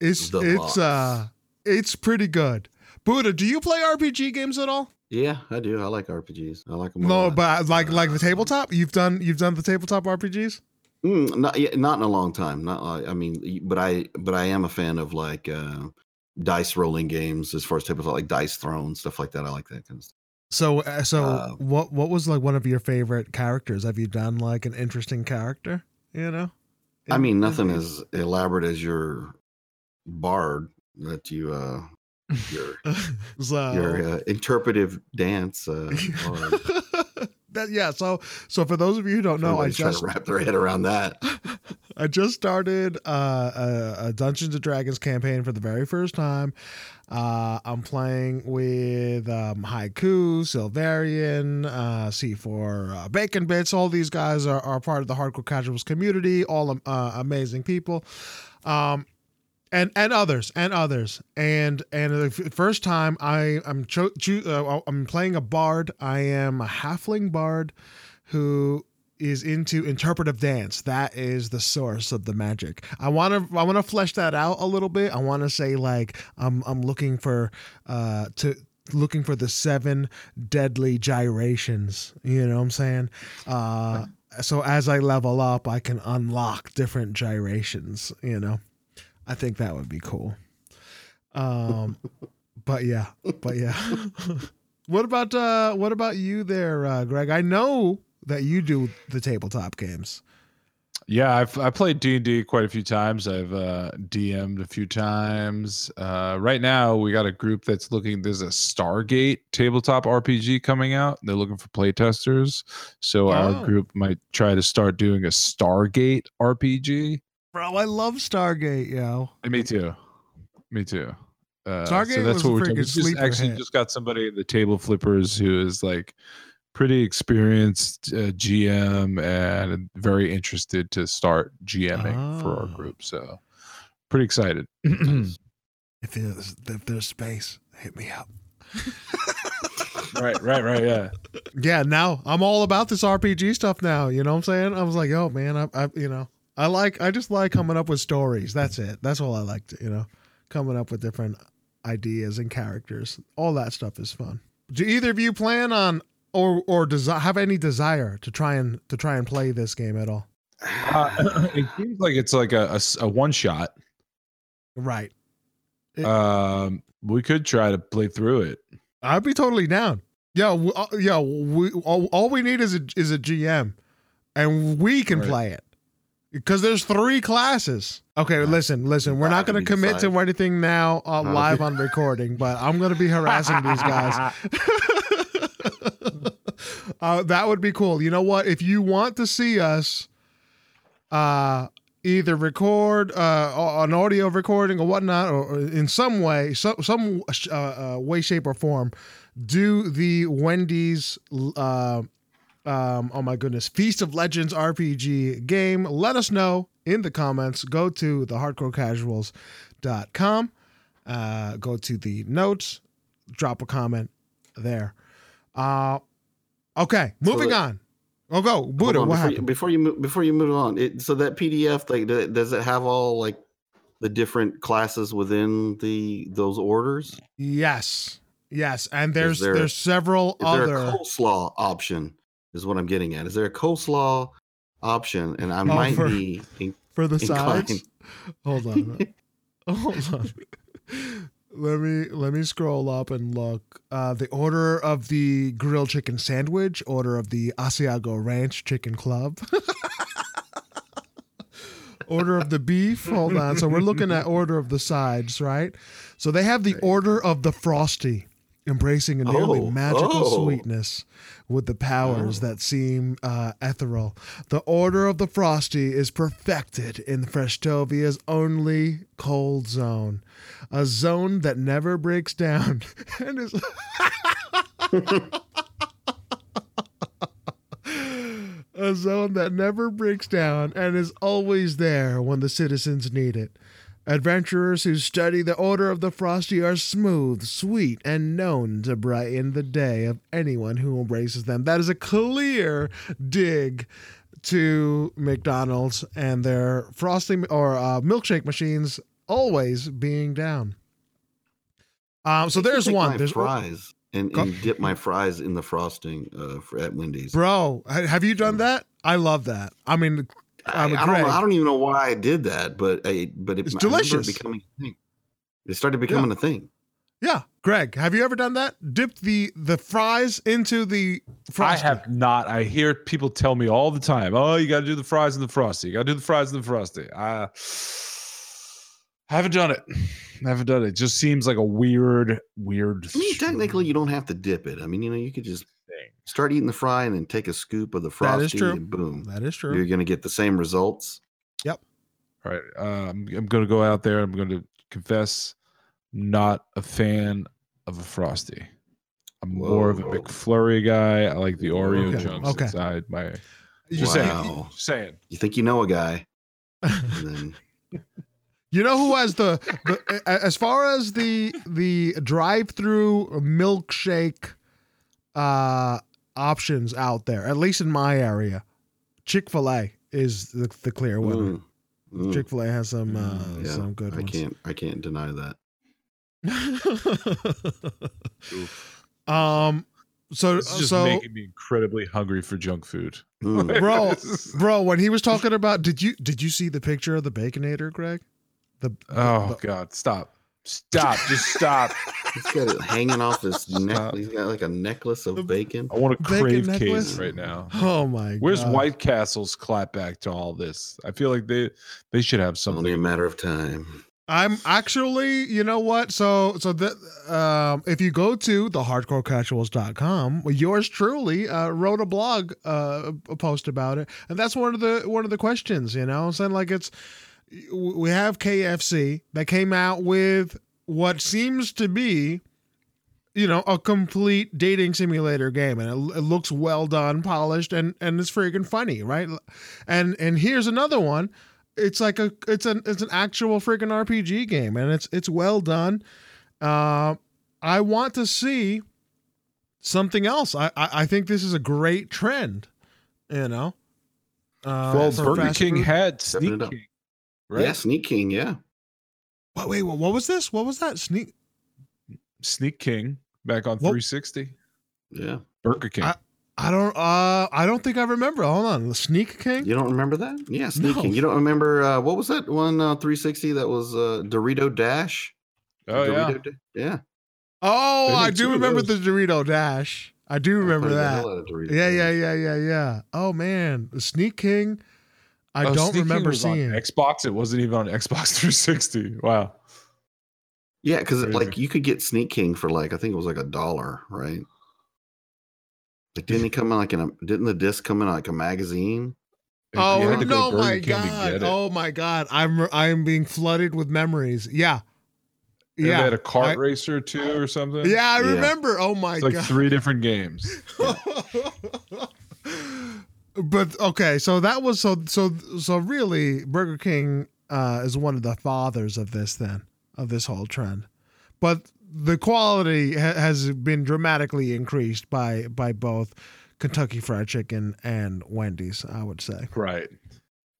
It's the it's box. uh it's pretty good. Buddha, do you play RPG games at all? Yeah, I do. I like RPGs. I like them. No, but like like the tabletop. You've done you've done the tabletop RPGs. Mm, not yet, not in a long time. Not I mean, but I but I am a fan of like uh dice rolling games as far as tabletop like Dice Throne stuff like that. I like that kind of stuff. So uh, so Uh, what what was like one of your favorite characters? Have you done like an interesting character? You know. I mean, nothing as elaborate as your bard that you uh your (laughs) so, your uh, interpretive dance. Uh. (laughs) that yeah. So so for those of you who don't know, I Everybody's trying just to wrap their head around that. (laughs) I just started uh, a, a Dungeons and Dragons campaign for the very first time. Uh, I'm playing with um, Haiku, Silverian, uh, C4 uh, Bacon Bits. All these guys are, are part of the Hardcore Casuals community. All uh, amazing people. Um, and and others and others and and the f- first time I I'm cho- choo- uh, I'm playing a bard. I am a halfling bard who is into interpretive dance. That is the source of the magic. I want to I want to flesh that out a little bit. I want to say like I'm I'm looking for uh to looking for the seven deadly gyrations, you know what I'm saying? Uh so as I level up, I can unlock different gyrations, you know. I think that would be cool. Um (laughs) but yeah, but yeah. (laughs) what about uh what about you there, uh Greg? I know that you do the tabletop games. Yeah, I've I played D and D quite a few times. I've uh, DM'd a few times. Uh, right now, we got a group that's looking. There's a Stargate tabletop RPG coming out. They're looking for playtesters, so Oh. our group might try to start doing a Stargate RPG. Bro, I love Stargate, yo. And me too. Me too. Uh, Stargate so that's what we're. We just actually hit. just got somebody at the table flippers who is like pretty experienced uh, GM and very interested to start GMing for our Oh. group. So pretty excited. (clears throat) If there's if there's space, hit me up. right, right, right. Yeah. (laughs) Yeah, now I'm all about this RPG stuff now. You know what I'm saying? I was like, oh man, I, I you know, I like I just like coming up with stories. That's it. That's all I like to, you know, coming up with different ideas and characters. All that stuff is fun. Do either of you plan on or or desi- have any desire to try and to try and play this game at all? Uh, (laughs) it seems like it's like a, a, one shot. Right. It- Um, we could try to play through it. I'd be totally down. Yo, w- uh, yo, we all, all we need is a is a GM, and we can Right. play it because there's three classes. Okay, listen, listen. We're not going to commit to anything now uh, live on recording, but I'm going to be harassing these guys. (laughs) uh, that would be cool. You know what? If you want to see us, uh, either record uh, an audio recording or whatnot, or, or in some way, some some uh, uh, way, shape, or form, do the Wendy's. Um, oh my goodness, Feast of Legends RPG game. Let us know in the comments. Go to the hardcorecasuals.com uh, go to the notes, drop a comment there. Uh, okay, moving the- on. Oh, go Buddha. on, What before, you, happened? before you move before you move on? It, so that PDF, like, does it have all like the different classes within the those orders? Yes, yes, and there's there- there's several Is other. there a coleslaw option? Is what I'm getting at. Is there a coleslaw option? And I might for- be in- (laughs) for the inclined. sides. Hold on. (laughs) Hold on. Let me let me scroll up and look. Uh, the order of the grilled chicken sandwich, order of the Asiago Ranch Chicken Club, (laughs) order of the beef. Hold on. So we're looking at order of the sides, right? So they have the order of the frosty, embracing a nearly Oh, magical oh. sweetness with the powers Oh. that seem uh, ethereal. The order of the frosty is perfected in Freshtovia's only cold zone, a zone that never breaks down (laughs) and is. (laughs) a zone that never breaks down and is always there when the citizens need it. Adventurers who study the Order of the Frosty are smooth, sweet, and known to brighten the day of anyone who embraces them. That is a clear dig to McDonald's and their frosting or uh, milkshake machines always being down. Um, so there's one. There's fries and, and dip my fries in the frosting uh, for, at Wendy's. bro. Have you done that? I love that. I mean, I, I'm a I don't know. I don't even know why I did that, but I, but it, It's I it delicious. becoming a thing. It started becoming a thing. Yeah, Greg, have you ever done that? Dipped the the fries into the frosty? I have not. I hear people tell me all the time, "Oh, you got to do the fries and the frosty. You got to do the fries and the frosty." I haven't done it. I haven't done it. It just seems like a weird, weird. I mean, technically, you don't have to dip it. I mean, you know, you could just thing. Start eating the fry and then take a scoop of the That frosty, is true. and boom, That is true. you're going to get the same results. Yep. All right, uh, I'm, I'm going to go out there. I'm going to confess, not a fan of a frosty. I'm more of a McFlurry guy. I like the Oreo Okay, chunks okay. inside my. You, (laughs) Just Wow. saying. Saying. You think you know a guy, (laughs) and then you know who has the, the as far as the the drive-through milkshake uh options out there, at least in my area, Chick-fil-A is the, the clear winner. mm, mm, Chick-fil-A has some uh, yeah, some good I ones. can't, I can't deny that. (laughs) um so This is just so making me incredibly hungry for junk food. Mm. (laughs) Bro, bro, when he was talking about did you did you see the picture of the baconator, Greg? The, the- Oh the- God! Stop! Stop! Just stop! (laughs) He's got it hanging off his neck. Stop. He's got like a necklace of bacon. I want a Bacon crave necklace? case right now. oh my God. Where's god. White Castle's clapback to all this? I feel like they they should have something. only a matter of time. I'm actually, you know what? So so that um if you go to the hardcorecasuals.com, yours truly uh wrote a blog uh a post about it. And that's one of the one of the questions, you know. I'm saying like it's we have KFC that came out with what seems to be you know a complete dating simulator game and it, it looks well done polished and and it's freaking funny right? And and here's another one. It's like a it's an it's an actual freaking rpg game and it's it's well done. Uh i want to see something else. I i, I think this is a great trend you know? Uh, well, for Burger King food. had Stepping Sneak it up. King, right? Yeah, Sneak King. Yeah. Wait, wait, what what was this? What was that? Sneak. Sneak King back on What- 360. Yeah. Burger King. I- I don't. Uh, I don't think I remember. Hold on, the Sneak King. You don't remember that? Yeah, Sneak No. King. You don't remember uh, what was that one uh, 360 that was uh, Dorito Dash? oh yeah. Dorito Da- yeah. Oh, They I do remember the. Dorito Dash. I do remember played the that. hell out of Dorito Yeah, yeah, yeah, yeah, yeah. Oh man, the Sneak King. I Oh, don't Sneak remember was on seeing. Xbox. It wasn't even on (laughs) Xbox 360. Wow. Yeah, because like you could get Sneak King for like I think it was like a dollar, right? Like didn't he come in like in a didn't the disc come in like a magazine? Oh had to go no, my god! Oh my god! I'm I'm being flooded with memories. Yeah, And yeah, they had a kart I- racer too or something. yeah. I Yeah. remember. Oh my It's like god! three different games. (laughs) but okay, so that was so so so really Burger King uh, is one of the fathers of this then of this whole trend. but the quality ha- has been dramatically increased by by both Kentucky Fried Chicken and Wendy's. I would say. Right.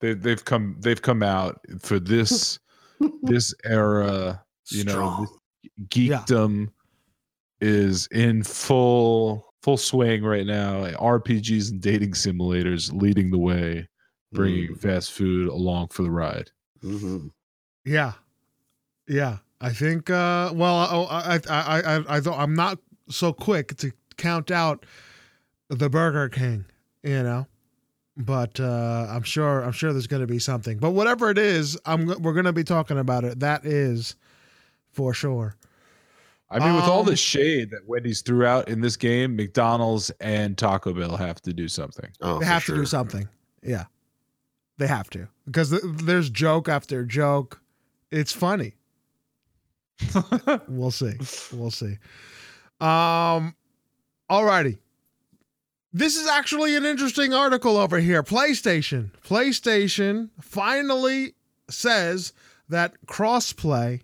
They they've come they've come out for this (laughs) this era, you know, Strong. geekdom is in full full swing right now. RPGs and dating simulators leading the way, bringing fast food along for the ride. Mhm. Yeah, yeah. I think. Uh, well, I, I, I, I, I, thought I'm not so quick to count out the Burger King. You know, but uh, I'm sure. I'm sure there's going to be something. But whatever it is, I'm. We're going to be talking about it. That is for sure. I mean, with all Um, the shade that Wendy's threw out in this game, McDonald's and Taco Bell have to do something. Oh, they for have to do something. Yeah, they have to because th- there's joke after joke. It's funny. (laughs) We'll see. We'll see. Um, alrighty. This is actually an interesting article over here. PlayStation. PlayStation finally says that crossplay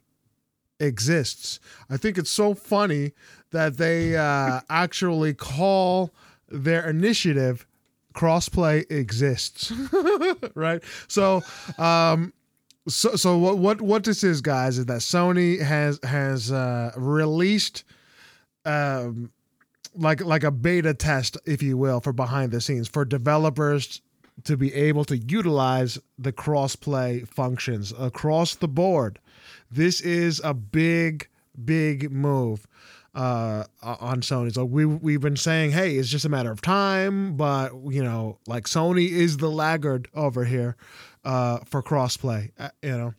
exists. I think it's so funny that they uh, actually call their initiative crossplay exists. (laughs) right? So, um, so so what what what this is guys is that Sony has has uh released um like like a beta test if you will for behind the scenes for developers to be able to utilize the crossplay functions across the board. This is a big big move uh on Sony. So we we've been saying, hey, it's just a matter of time, but you know, like Sony is the laggard over here uh for crossplay, uh, you know.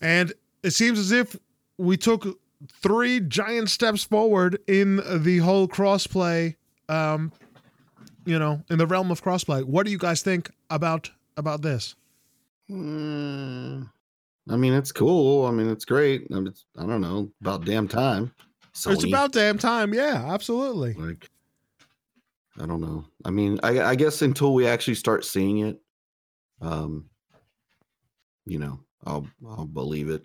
And it seems as if we took three giant steps forward in the whole crossplay um you know, in the realm of crossplay. What do you guys think about about this? Mm, I mean, it's cool. I mean, it's great. I, mean, it's, I don't know about damn time. So it's about damn time. Yeah, absolutely. like I don't know. I mean, I, I guess until we actually start seeing it, um, you know, I'll I'll believe it.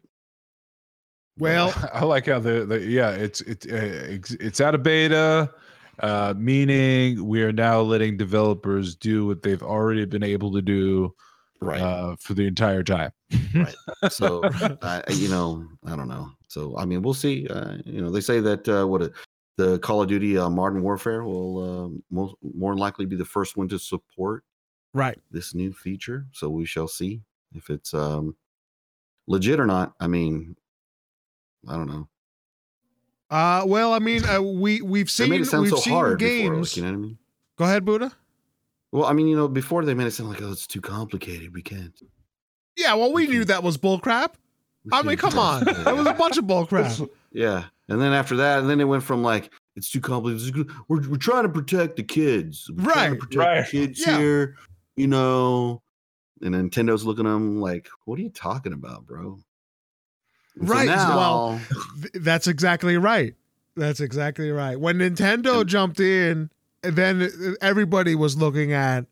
Well, (laughs) I like how the, the yeah, it's it's uh, it's it's out of beta, uh, meaning we are now letting developers do what they've already been able to do Right. uh, for the entire time. Right. So (laughs) I, I- you know, I don't know. So I mean, we'll see. Uh, you know, they say that uh, what it, the Call of Duty uh, Modern Warfare will uh, most more than likely be the first one to support right. this new feature. So we shall see if it's um, legit or not. I mean, I don't know. Uh well, I mean, uh, we we've seen made it sound we've so seen games. before. Like, you know what I mean? Go ahead, Buddha. Well, I mean, you know, before they made it sound like, oh, it's too complicated. We can't. Yeah, well, we knew that was bullcrap. I mean, come on, that." was a bunch of bullcrap. Yeah, and then after that, and then it went from like it's too complicated. We're we're trying to protect the kids. We're trying to Right, protect right. the kids Yeah. here. You know, and Nintendo's looking at them like, "What are you talking about, bro?" And so Right, now, well- That's exactly right. That's exactly right. When Nintendo jumped in, then everybody was looking at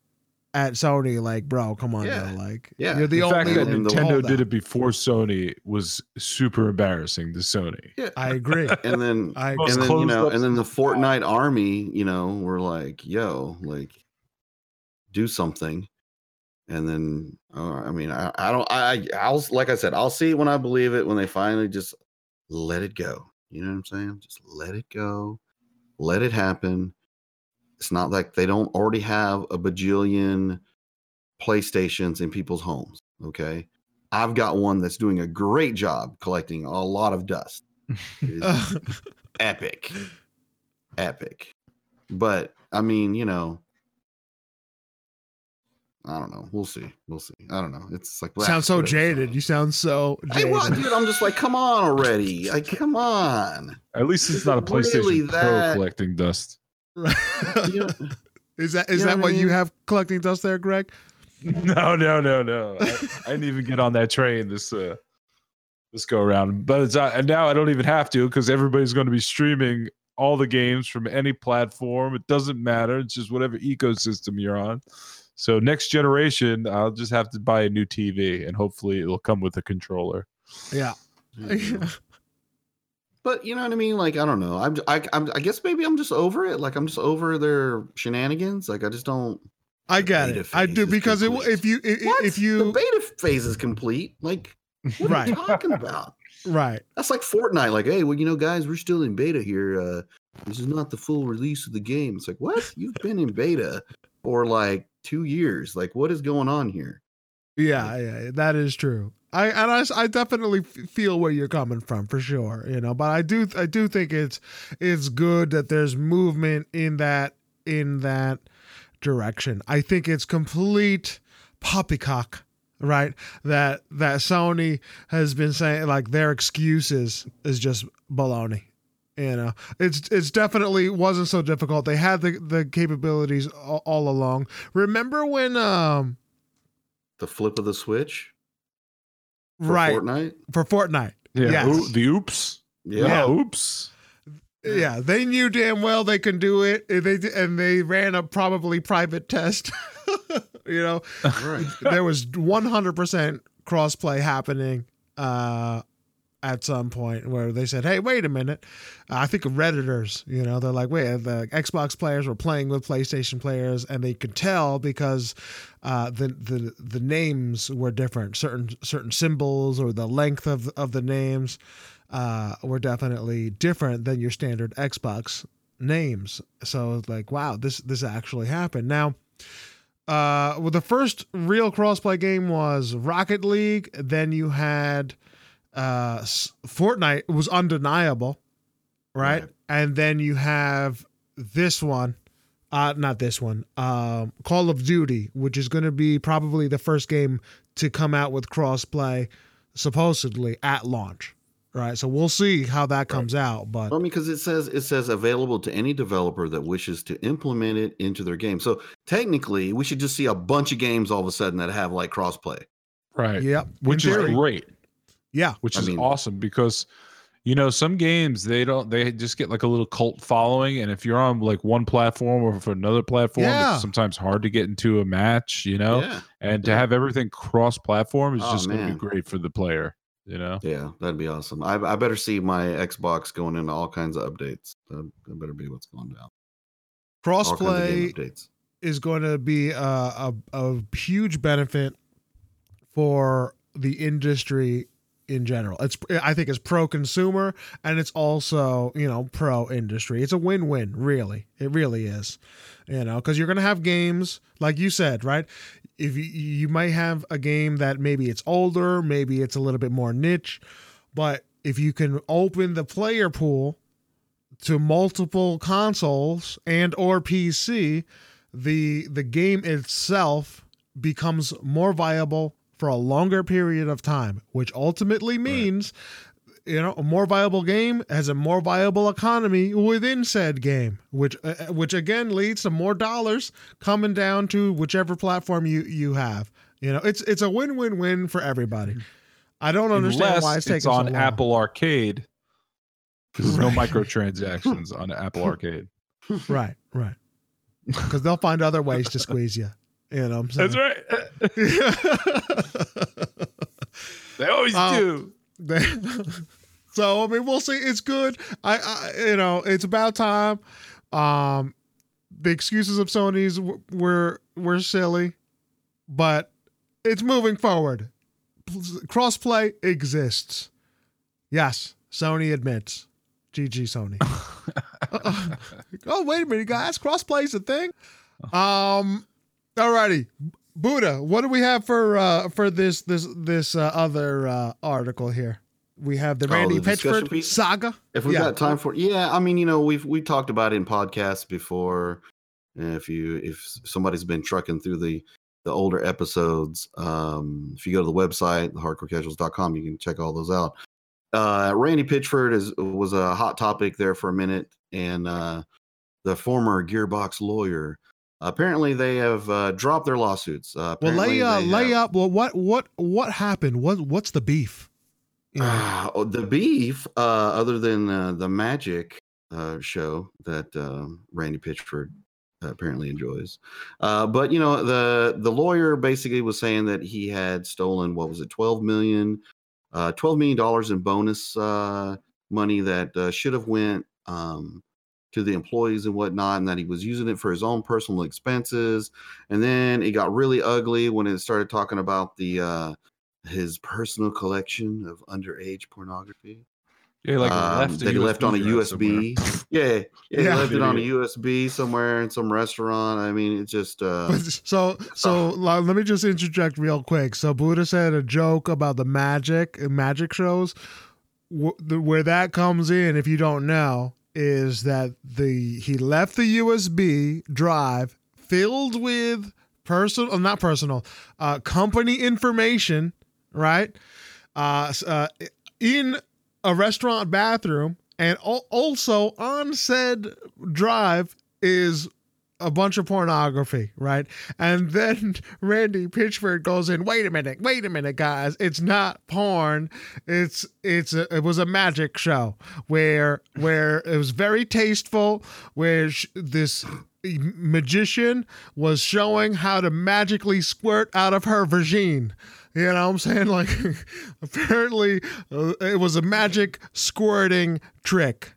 at Sony like, bro, come on, Yeah. bro, like, Yeah. you're the, The, only fact that Nintendo did it before Sony was super embarrassing to Sony. yeah, I agree. (laughs) and then I Most and then you know, and then the system. Fortnite army, you know, were like, "Yo, like, do something." And then, uh, I mean, I, I don't, I, I'll, like I said, I'll see when I believe it. When they finally just let it go, you know what I'm saying? Just let it go, let it happen. It's not like they don't already have a bajillion PlayStations in people's homes. Okay, I've got one that's doing a great job collecting a lot of dust. (laughs) Epic epic but i mean you know i don't know we'll see we'll see i don't know it's like sounds so jaded. You sound so hey jaded. what dude i'm just like come on already like come on At least it's not a it really PlayStation Pro that- collecting dust. You know, is that is You know that what I what you have collecting dust there, Greg? No, no, no, no. I, I didn't even get on that train this uh this go around. But it's not, and now I don't even have to because everybody's going to be streaming all the games from any platform. It doesn't matter. It's just whatever ecosystem you're on. So next generation, I'll just have to buy a new TV and hopefully it'll come with a controller. Yeah. you know. (laughs) but you know what I mean. Like I don't know. I'm I, I'm I guess maybe I'm just over it. Like I'm just over their shenanigans. Like I just don't. I get beta it. I do because it, if you if, What? if the you beta phase is complete. Like what are you Right. talking (laughs) about? right That's like Fortnite. Like, hey, well, you know, guys, we're still in beta here. Uh, this is not the full release of the game. It's like, what? You've been in beta for like two years. Like, what is going on here? Yeah, yeah, that is true. I and I, I definitely feel where you're coming from for sure, you know. But I do I do think it's it's good that there's movement in that in that direction. I think it's complete poppycock, right? That that Sony has been saying like their excuses is just baloney. You know, it's it's definitely wasn't so difficult. They had the the capabilities all, all along. Remember when um The flip of the switch for right Fortnite. for Fortnite. Yeah. Yes. oo- the oops. Yeah. Yeah. Oops. Yeah, they knew damn well they can do it. and They and they ran a probably private test. (laughs) you know, Right. there was 100% crossplay happening uh, at some point where they said, "Hey, wait a minute." I think of redditors. You know, they're like, "Wait, the Xbox players were playing with PlayStation players, and they could tell because uh, the the the names were different. Certain certain symbols or the length of of the names." uh, were definitely different than your standard Xbox names. So it's like, wow, this this actually happened. Now, uh, well, the first real crossplay game was Rocket League. Then you had uh, S- Fortnite. Was undeniable, right? Right. And then you have this one. Uh, not this one. Um, Call of Duty, which is going to be probably the first game to come out with crossplay, supposedly at launch right? So we'll see how that comes out. But I mean, because it says it says available to any developer that wishes to implement it into their game. So technically, we should just see a bunch of games all of a sudden that have like crossplay. Right. yep, Which in is theory. great. Yeah, Which I is mean- awesome because you know some games they don't they just get like a little cult following and if you're on like one platform or for another platform Yeah. it's sometimes hard to get into a match you know Yeah, and to have everything cross platform is Oh, just going to be great for the player you know yeah, that'd be awesome. I, I better see my Xbox going into all kinds of updates. That, that better be what's going down. All kinds crossplay updates. is going to be a, a, a huge benefit for the industry in general. It's I think it's pro consumer and it's also, you know, pro industry. It's a win-win, really. It really is. You know, cuz you're to have games like you said, right? If you you might have a game that maybe it's older, maybe it's a little bit more niche, but if you can open the player pool to multiple consoles and or PC, the the game itself becomes more viable for a longer period of time, which ultimately means you know a more viable game has a more viable economy within said game, which uh, which again leads to more dollars coming down to whichever platform you you have. You know, it's it's a win win win for everybody. I don't understand Unless why it's taking on so apple arcade there's no microtransactions on apple (laughs) arcade Right, right. Because they'll find other ways to squeeze you. You know what I'm saying? That's right (laughs) they always Um, do They- (laughs) so I mean, we'll see. It's good. I, I, you know, it's about time. Um, the excuses of Sony's w- were were silly, but it's moving forward. Crossplay exists. Yes, Sony admits. GG Sony. (laughs) oh wait a minute, guys! Crossplay's a thing. Um, alrighty. Buddha, what do we have for uh for this this this uh, other uh article here? We have the Oh, Randy the Pitchford saga. If we've Yeah. got time for yeah, I mean, you know, we've we talked about it in podcasts before. If you if somebody's been trucking through the the older episodes, um, if you go to the website, thehardcorecasuals.com, you can check all those out. Uh, Randy Pitchford is was a hot topic there for a minute, and uh, the former Gearbox lawyer. Apparently, they have uh, dropped their lawsuits. Uh, Well, lay uh, lay have- up. Well, what what what happened? What what's the beef? You know, Ah, oh, the beef, uh, other than uh, the magic uh, show that uh, Randy Pitchford apparently enjoys, uh, but you know the the lawyer basically was saying that he had stolen what was it, twelve million, uh, twelve million dollars in bonus uh, money that uh, should have went um, to the employees and whatnot, and that he was using it for his own personal expenses. And then it got really ugly when it started talking about the uh, his personal collection of underage pornography. Yeah, like Um, left, that he left on a drive somewhere. USB. Yeah, yeah, he Yeah. left it on a (laughs) USB somewhere in some restaurant. I mean, it just uh, (laughs) so so like, let me just interject real quick. So Buddha said a joke about the magic uh, magic shows. Wh- the- Where that comes in, if you don't know, is that the he left the USB drive filled with personal, not personal, uh, company information, right? Uh, uh, in a restaurant bathroom, and al- also on said drive is a bunch of pornography, right? And then (laughs) Randy Pitchford goes in, "Wait a minute, wait a minute, guys. It's not porn. It's it's a, it was a magic show where where it was very tasteful, where sh- this magician was showing how to magically squirt out of her vagine." You know what I'm saying? (laughs) Like, apparently, uh, it was a magic squirting trick.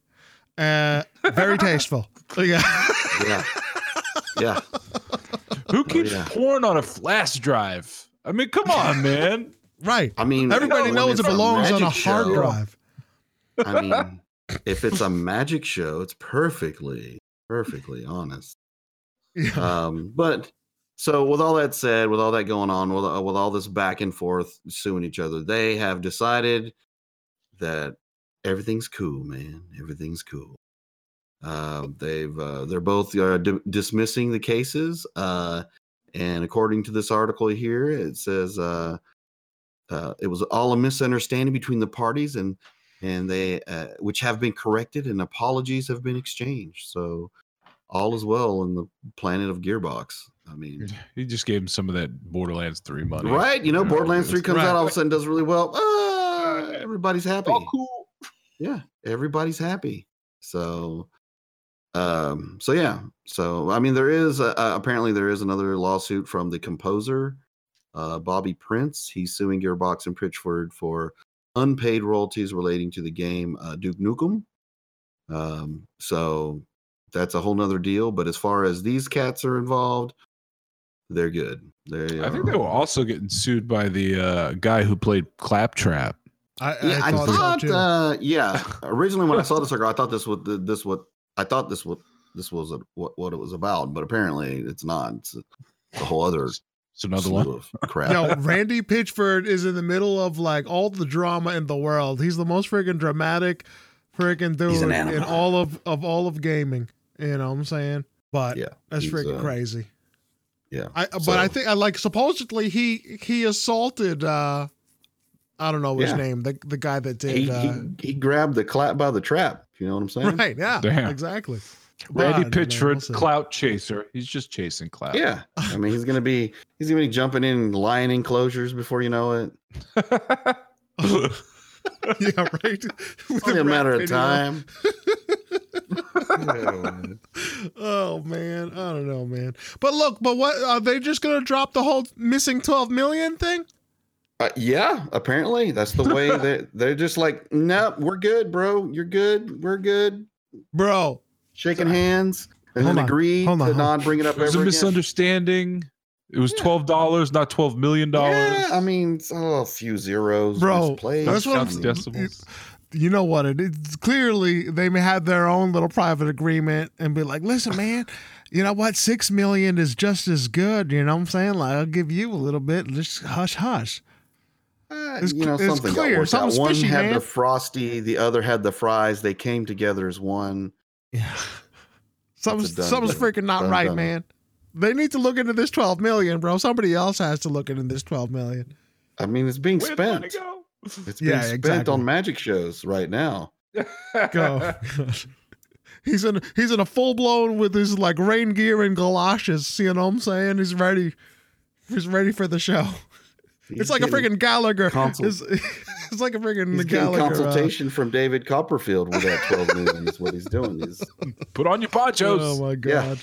Uh, very tasteful. (laughs) Yeah. yeah, yeah. Who keeps yeah. porn on a flash drive? I mean, come on, (laughs) man. Right. I mean, Everybody when knows it it's belongs on a hard show, drive. I mean, if it's a magic show, it's perfectly, perfectly honest. Yeah. Um, but so with all that said, with all that going on, with, uh, with all this back and forth suing each other, they have decided that everything's cool, man. Everything's cool. Uh, they've uh, they're both uh, di- dismissing the cases, uh, and according to this article here, it says uh, uh, it was all a misunderstanding between the parties, and and they uh, which have been corrected, and apologies have been exchanged. So all is well in the planet of Gearbox. I mean, (laughs) He just gave him some of that Borderlands 3 money. right? You know, Yeah, Borderlands Three comes Right. out, all of a sudden does really well. Ah, everybody's happy. Oh, cool. Yeah, everybody's happy. So, um, so yeah, so I mean, there is a, uh, apparently there is another lawsuit from the composer, uh, Bobby Prince. He's suing Gearbox and Pitchford for unpaid royalties relating to the game uh, Duke Nukem. Um, so that's a whole nother deal. But as far as these cats are involved, they're good. They I think they were also getting sued by the uh, guy who played Claptrap. I, I, thought, thought, so too. uh, yeah. (laughs) Originally, when I saw this article, I thought this was this what I thought this what this was a, what what it was about, but apparently it's not. It's a, it's a whole other It's another slew one. of (laughs) crap. Yo, Randy Pitchford is in the middle of like all the drama in the world. He's the most freaking dramatic freaking dude in all of of all of gaming. You know what I'm saying? But yeah, that's he's, freaking uh, crazy. Yeah, I but so- I think I like supposedly he he assaulted uh I don't know his Yeah. name, the the guy that did he, uh, he he grabbed the clap by the trap. You know what I'm saying? Right, yeah. Damn. Exactly. Randy But, Pitchford, we'll clout chaser. He's just chasing clout. Yeah, I mean he's gonna be he's gonna be jumping in lion enclosures before you know it. (laughs) yeah, right. (laughs) It's only a matter of time. (laughs) oh man, I don't know, man. But look, but what are they just gonna drop the whole missing twelve million thing? Uh, yeah, apparently that's the way that (laughs) they're just like, nope, we're good, bro. You're good. We're good. Bro, Shaking hands and Hold then on, on, to hold- not bring it up It was a ever again. misunderstanding. It was twelve dollars, not twelve million dollars. Yeah, I mean, it's, oh, a few zeros, Bro, that's what I'm- decimals. you know what it is clearly they may have their own little private agreement and be like, listen, man, you know what? Six million is just as good. You know what I'm saying? Like I'll give you a little bit. Just hush hush. Uh, it's you know, it's something clear. got worked out. Something's One fishy, had man. the frosty, the other had the fries. They came together as one. Yeah. Something's something's deal. freaking not Done right, done. man. They need to look into this twelve million, bro. Somebody else has to look into this twelve million. I mean, it's being Where'd spent. It's being Yeah, spent exactly. on magic shows right now. Go. (laughs) he's in he's in a full blown with his like rain gear and galoshes. You know what I'm saying? He's ready. He's ready for the show. He's it's like a getting- freaking Gallagher. consult- It's, (laughs) it's like a freaking He's getting Gallagher. uh, consultation from David Copperfield with that 12 million is what he's doing. He's Put on your ponchos. oh my Yeah. god,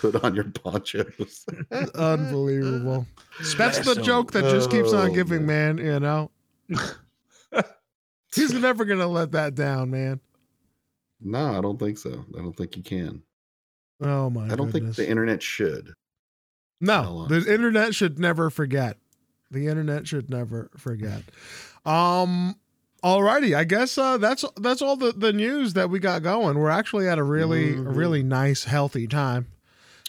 put on your ponchos. (laughs) unbelievable! (laughs) That's the joke that just keeps on Oh, giving, man. You know. He's never gonna let that down, man. No, I don't think so. I don't think you can. Oh my! I don't goodness. think the internet should. No, the internet should never forget. The internet should never forget. Um. Alrighty, I guess uh, that's that's all the, the news that we got going. We're actually at a really a Mhm. really nice, healthy time.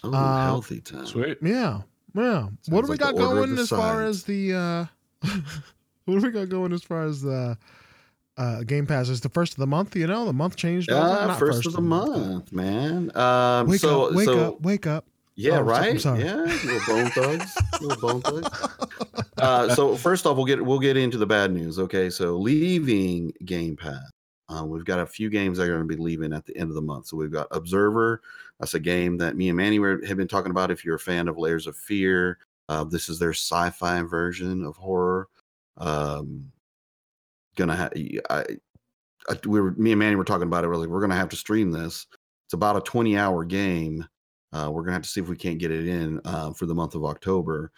Oh, Uh, healthy time. Sweet. Yeah, yeah. what do we like got going the as far as the uh, (laughs) what do we got going as far as the uh, Game Pass? Is the first of the month? You know, the month changed. over? Uh, Not first, of the month, man. Um, Wake so, up! Wake so up! Wake up! Yeah, Oh, right. sorry. Yeah, little (laughs) bone thugs, little bone thugs. Uh, so first off, we'll get we'll get into the bad news. Okay, so leaving Game Pass, uh, we've got a few games that are going to be leaving at the end of the month. So we've got Observer. That's a game that me and Manny were, have been talking about. If you're a fan of Layers of Fear, uh, this is their sci-fi version of horror. Um, gonna have I, I we were me and Manny were talking about it. We're like, we're gonna have to stream this. It's about a 20 hour game. Uh, we're gonna have to see if we can't get it in uh, for the month of October.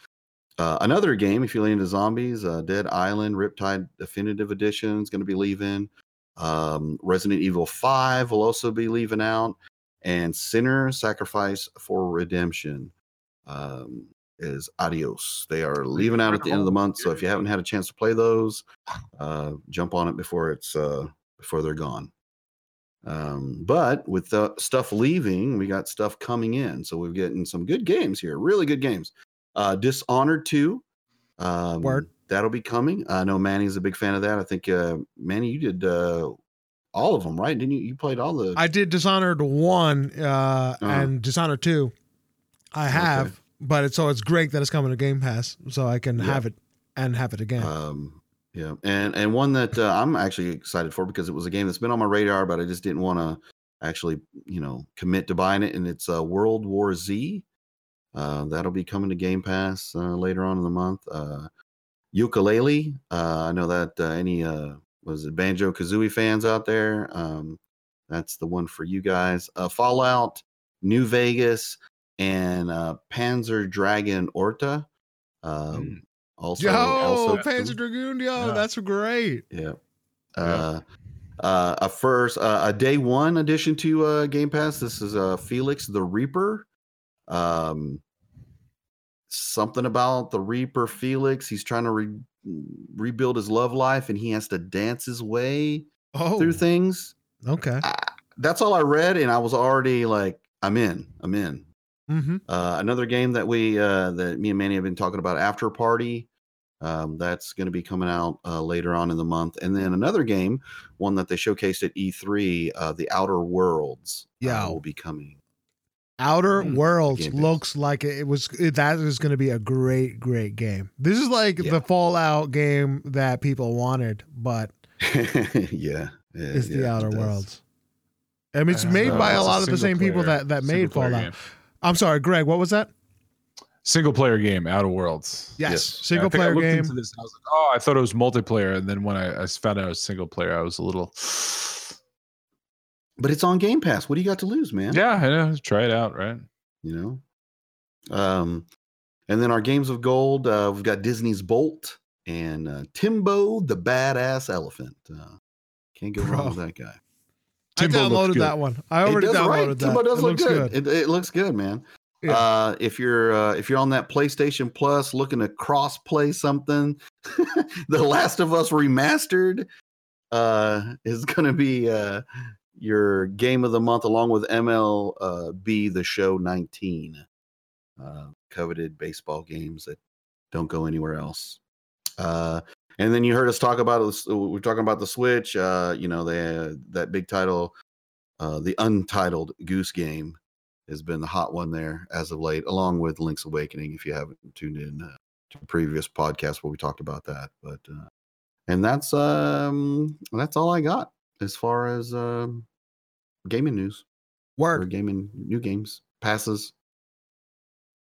Uh, another game, if you're into zombies, uh, Dead Island Riptide Definitive Edition is going to be leaving. Um, Resident Evil 5 will also be leaving out. And Sinner Sacrifice for Redemption um, is adios. They are leaving out at the end of the month. So if you haven't had a chance to play those, uh, jump on it before it's uh, before they're gone. Um, but with the stuff leaving, we got stuff coming in. So we're getting some good games here, really good games. Uh, Dishonored 2. Um, Word. That'll be coming. I know Manny's a big fan of that. I think uh, Manny, you did uh, all of them, right? Didn't you? You played all the. I did Dishonored one uh, Uh-huh. and Dishonored two. I have, Okay. but it's so it's great that it's coming to Game Pass, so I can Yeah. have it and have it again. Um, yeah, and and one that uh, I'm actually excited for because it was a game that's been on my radar, but I just didn't want to actually, you know, commit to buying it. And it's uh, World War Z. Uh, that'll be coming to Game Pass uh, later on in the month. Uh, Yooka-Laylee. Uh, I know that uh, any uh, was it Banjo Kazooie fans out there. Um, that's the one for you guys. Uh, Fallout, New Vegas, and uh, Panzer Dragoon Orta. Um, Also, yo, also Panzer Dragoon, yo, Yeah. that's great. yeah. Yeah. Uh, uh, a first, uh, a day one addition to uh, Game Pass. This is uh, Felix the Reaper. Um, something about the Reaper Felix. He's trying to re- rebuild his love life, and he has to dance his way Oh, through things. okay. That's all I read, and I was already like, I'm in. I'm in. Mm-hmm. Uh, another game that we uh, that me and Manny have been talking about, After Party. Um, that's going to be coming out uh, later on in the month, and then another game, one that they showcased at E3, uh, The Outer Worlds, uh, Yeah. will be coming. Outer Mm, Worlds Game Pass. looks like it, it was. It, that is going to be a great, great game. This is like Yeah. the Fallout game that people wanted, but (laughs) yeah, yeah, it's the yeah, it Outer does. Worlds. I mean, it's Uh, made by a lot of the same people that that made single-player Fallout. game. I'm sorry, Greg. What was that? Single player game, Outer Worlds. Yes, Yes. single I think I player game. Into this, I was like, oh, I thought it was multiplayer, and then when I, I found out it was single player, I was a little. But it's on Game Pass. What do you got to lose, man? Yeah, I know. Try it out, right? you know. Um, and then our games of gold, uh, we've got Disney's Bolt and uh, Tembo the Badass Elephant. Uh, can't go wrong with that guy. I Tembo looks downloaded that one. I It already does, downloaded right? that. Tembo does it look looks good. It, it looks good, man. Yeah. Uh, if you're uh, if you're on that PlayStation Plus looking to cross play something, (laughs) The Last of Us remastered uh, is going to be uh, your game of the month, along with MLB The Show 19, uh, coveted baseball games that don't go anywhere else. Uh, and then you heard us talk about this. We're talking about the Switch. Uh, you know, they that big title, uh, the Untitled Goose Game, has been the hot one there as of late, along with Link's Awakening. If you haven't tuned in uh, to previous podcast where we talked about that, but uh, and that's um that's all I got as far as um gaming news or Word. gaming new games passes.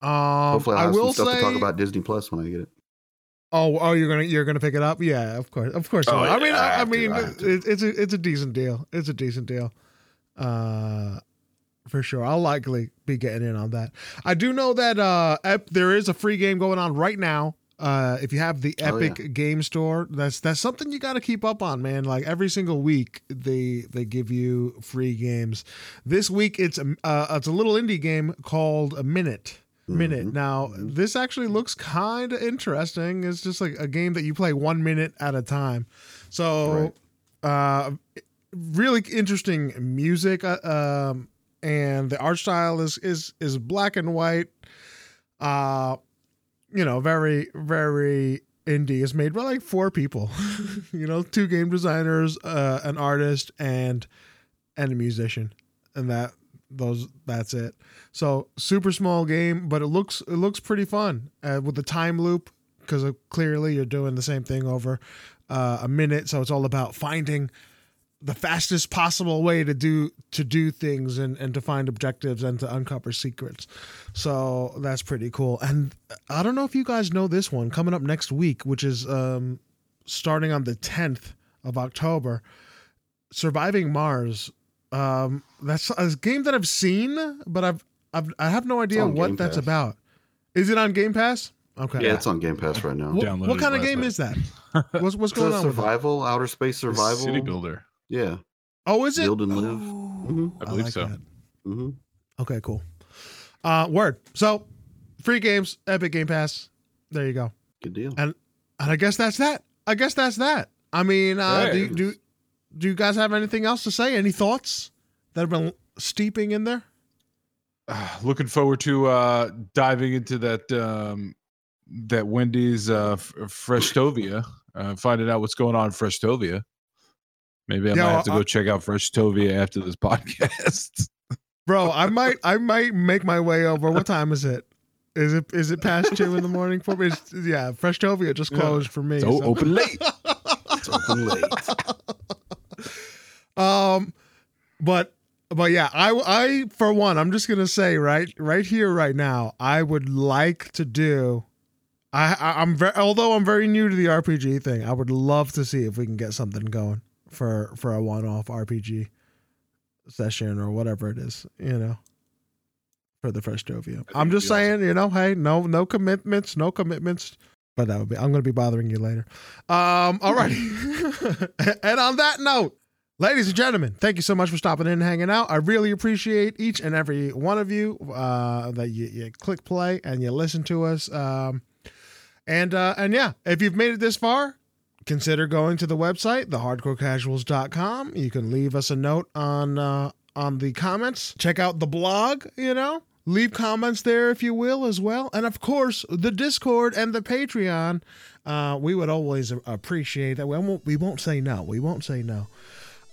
Um, Hopefully, I'll I have will some stuff say. to talk about Disney Plus when I get it. Oh, oh, you're gonna you're gonna pick it up? Yeah, of course, of course. Oh, will. I yeah, mean, I I, have to, mean, I it, it's a it's a decent deal. It's a decent deal. Uh, for sure. I'll likely be getting in on that. I do know that uh, Ep- there is a free game going on right now. Uh, if you have the Oh, yeah. Epic Game Store, that's that's something you got to keep up on, man. Like every single week, they they give you free games. This week, it's a uh, it's a little indie game called a Minit. Minit. Mhm. Now, this actually looks kind of interesting. It's just like a game that you play one minute at a time. So, uh, really interesting music. Uh, um, and the art style is is is black and white. Uh, you know, very very indie. It's made by like four people. (laughs) you know, two game designers, uh, an artist, and and a musician, and that those that's it. So super small game, but it looks it looks pretty fun uh, with the time loop because clearly you're doing the same thing over uh, a minute. So it's all about finding the fastest possible way to do to do things and and to find objectives and to uncover secrets. So that's pretty cool. And I don't know if you guys know this one coming up next week, which is um, starting on the 10th of October. Surviving Mars. Um, that's a game that I've seen, but I've, I've I have no idea what Game that's Pass. about. Is it on Game Pass? Okay. Yeah, it's on Game Pass right now. What, what kind of game night. is that? (laughs) What's what's going a on? With survival, outer space survival. City builder. Yeah. Oh, is it? Build and live. Oh, Mhm. I believe like so. that. hmm Okay, cool. Uh, word. So, free games, Epic Game Pass. There you go. Good deal. And and I guess that's that. I guess that's that. I mean, uh, do, Right. do do you guys have anything else to say? Any thoughts that have been steeping in there? Ah, looking forward to uh diving into that um that Wendy's uh F- Freshtovia, uh finding out what's going on in Freshtovia. Maybe I Yeah, might have to go check out Freshtovia after this (laughs) podcast. Bro, I might I might make my way over. What time is it? Is it is it past two in the morning for me? It's, yeah, Freshtovia just Yeah. closed for me. It's o- so- open late. (laughs) It's open late. Um, but but yeah, I I for one, I'm just gonna say right right here right now, I would like to do. I, I I'm very although I'm very new to the RPG thing, I would love to see if we can get something going for for a one-off RPG session or whatever it is, you know, for the Freshtovia. think I'm just saying, you know, hey, no no commitments, no commitments. But that would be I'm gonna be bothering you later. Um, alrighty. (laughs) (laughs) and on that note, Ladies and gentlemen, thank you so much for stopping in and hanging out. I really appreciate each and every one of you uh, that you, you click play and you listen to us. Um, and uh, and yeah, if you've made it this far, consider going to the website, thehardcorecasuals.com. You can leave us a note on uh, on the comments. Check out the blog, you know. Leave comments there if you will as well. And of course, the Discord and the Patreon. Uh, we would always appreciate that. We won't, we won't say no. We won't say no.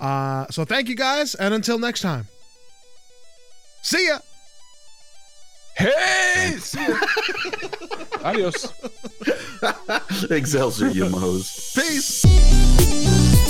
Uh, so thank you guys, and until next time, see ya. hey, see ya. (laughs) Adios. (laughs) Excelsior, you mo's. Peace.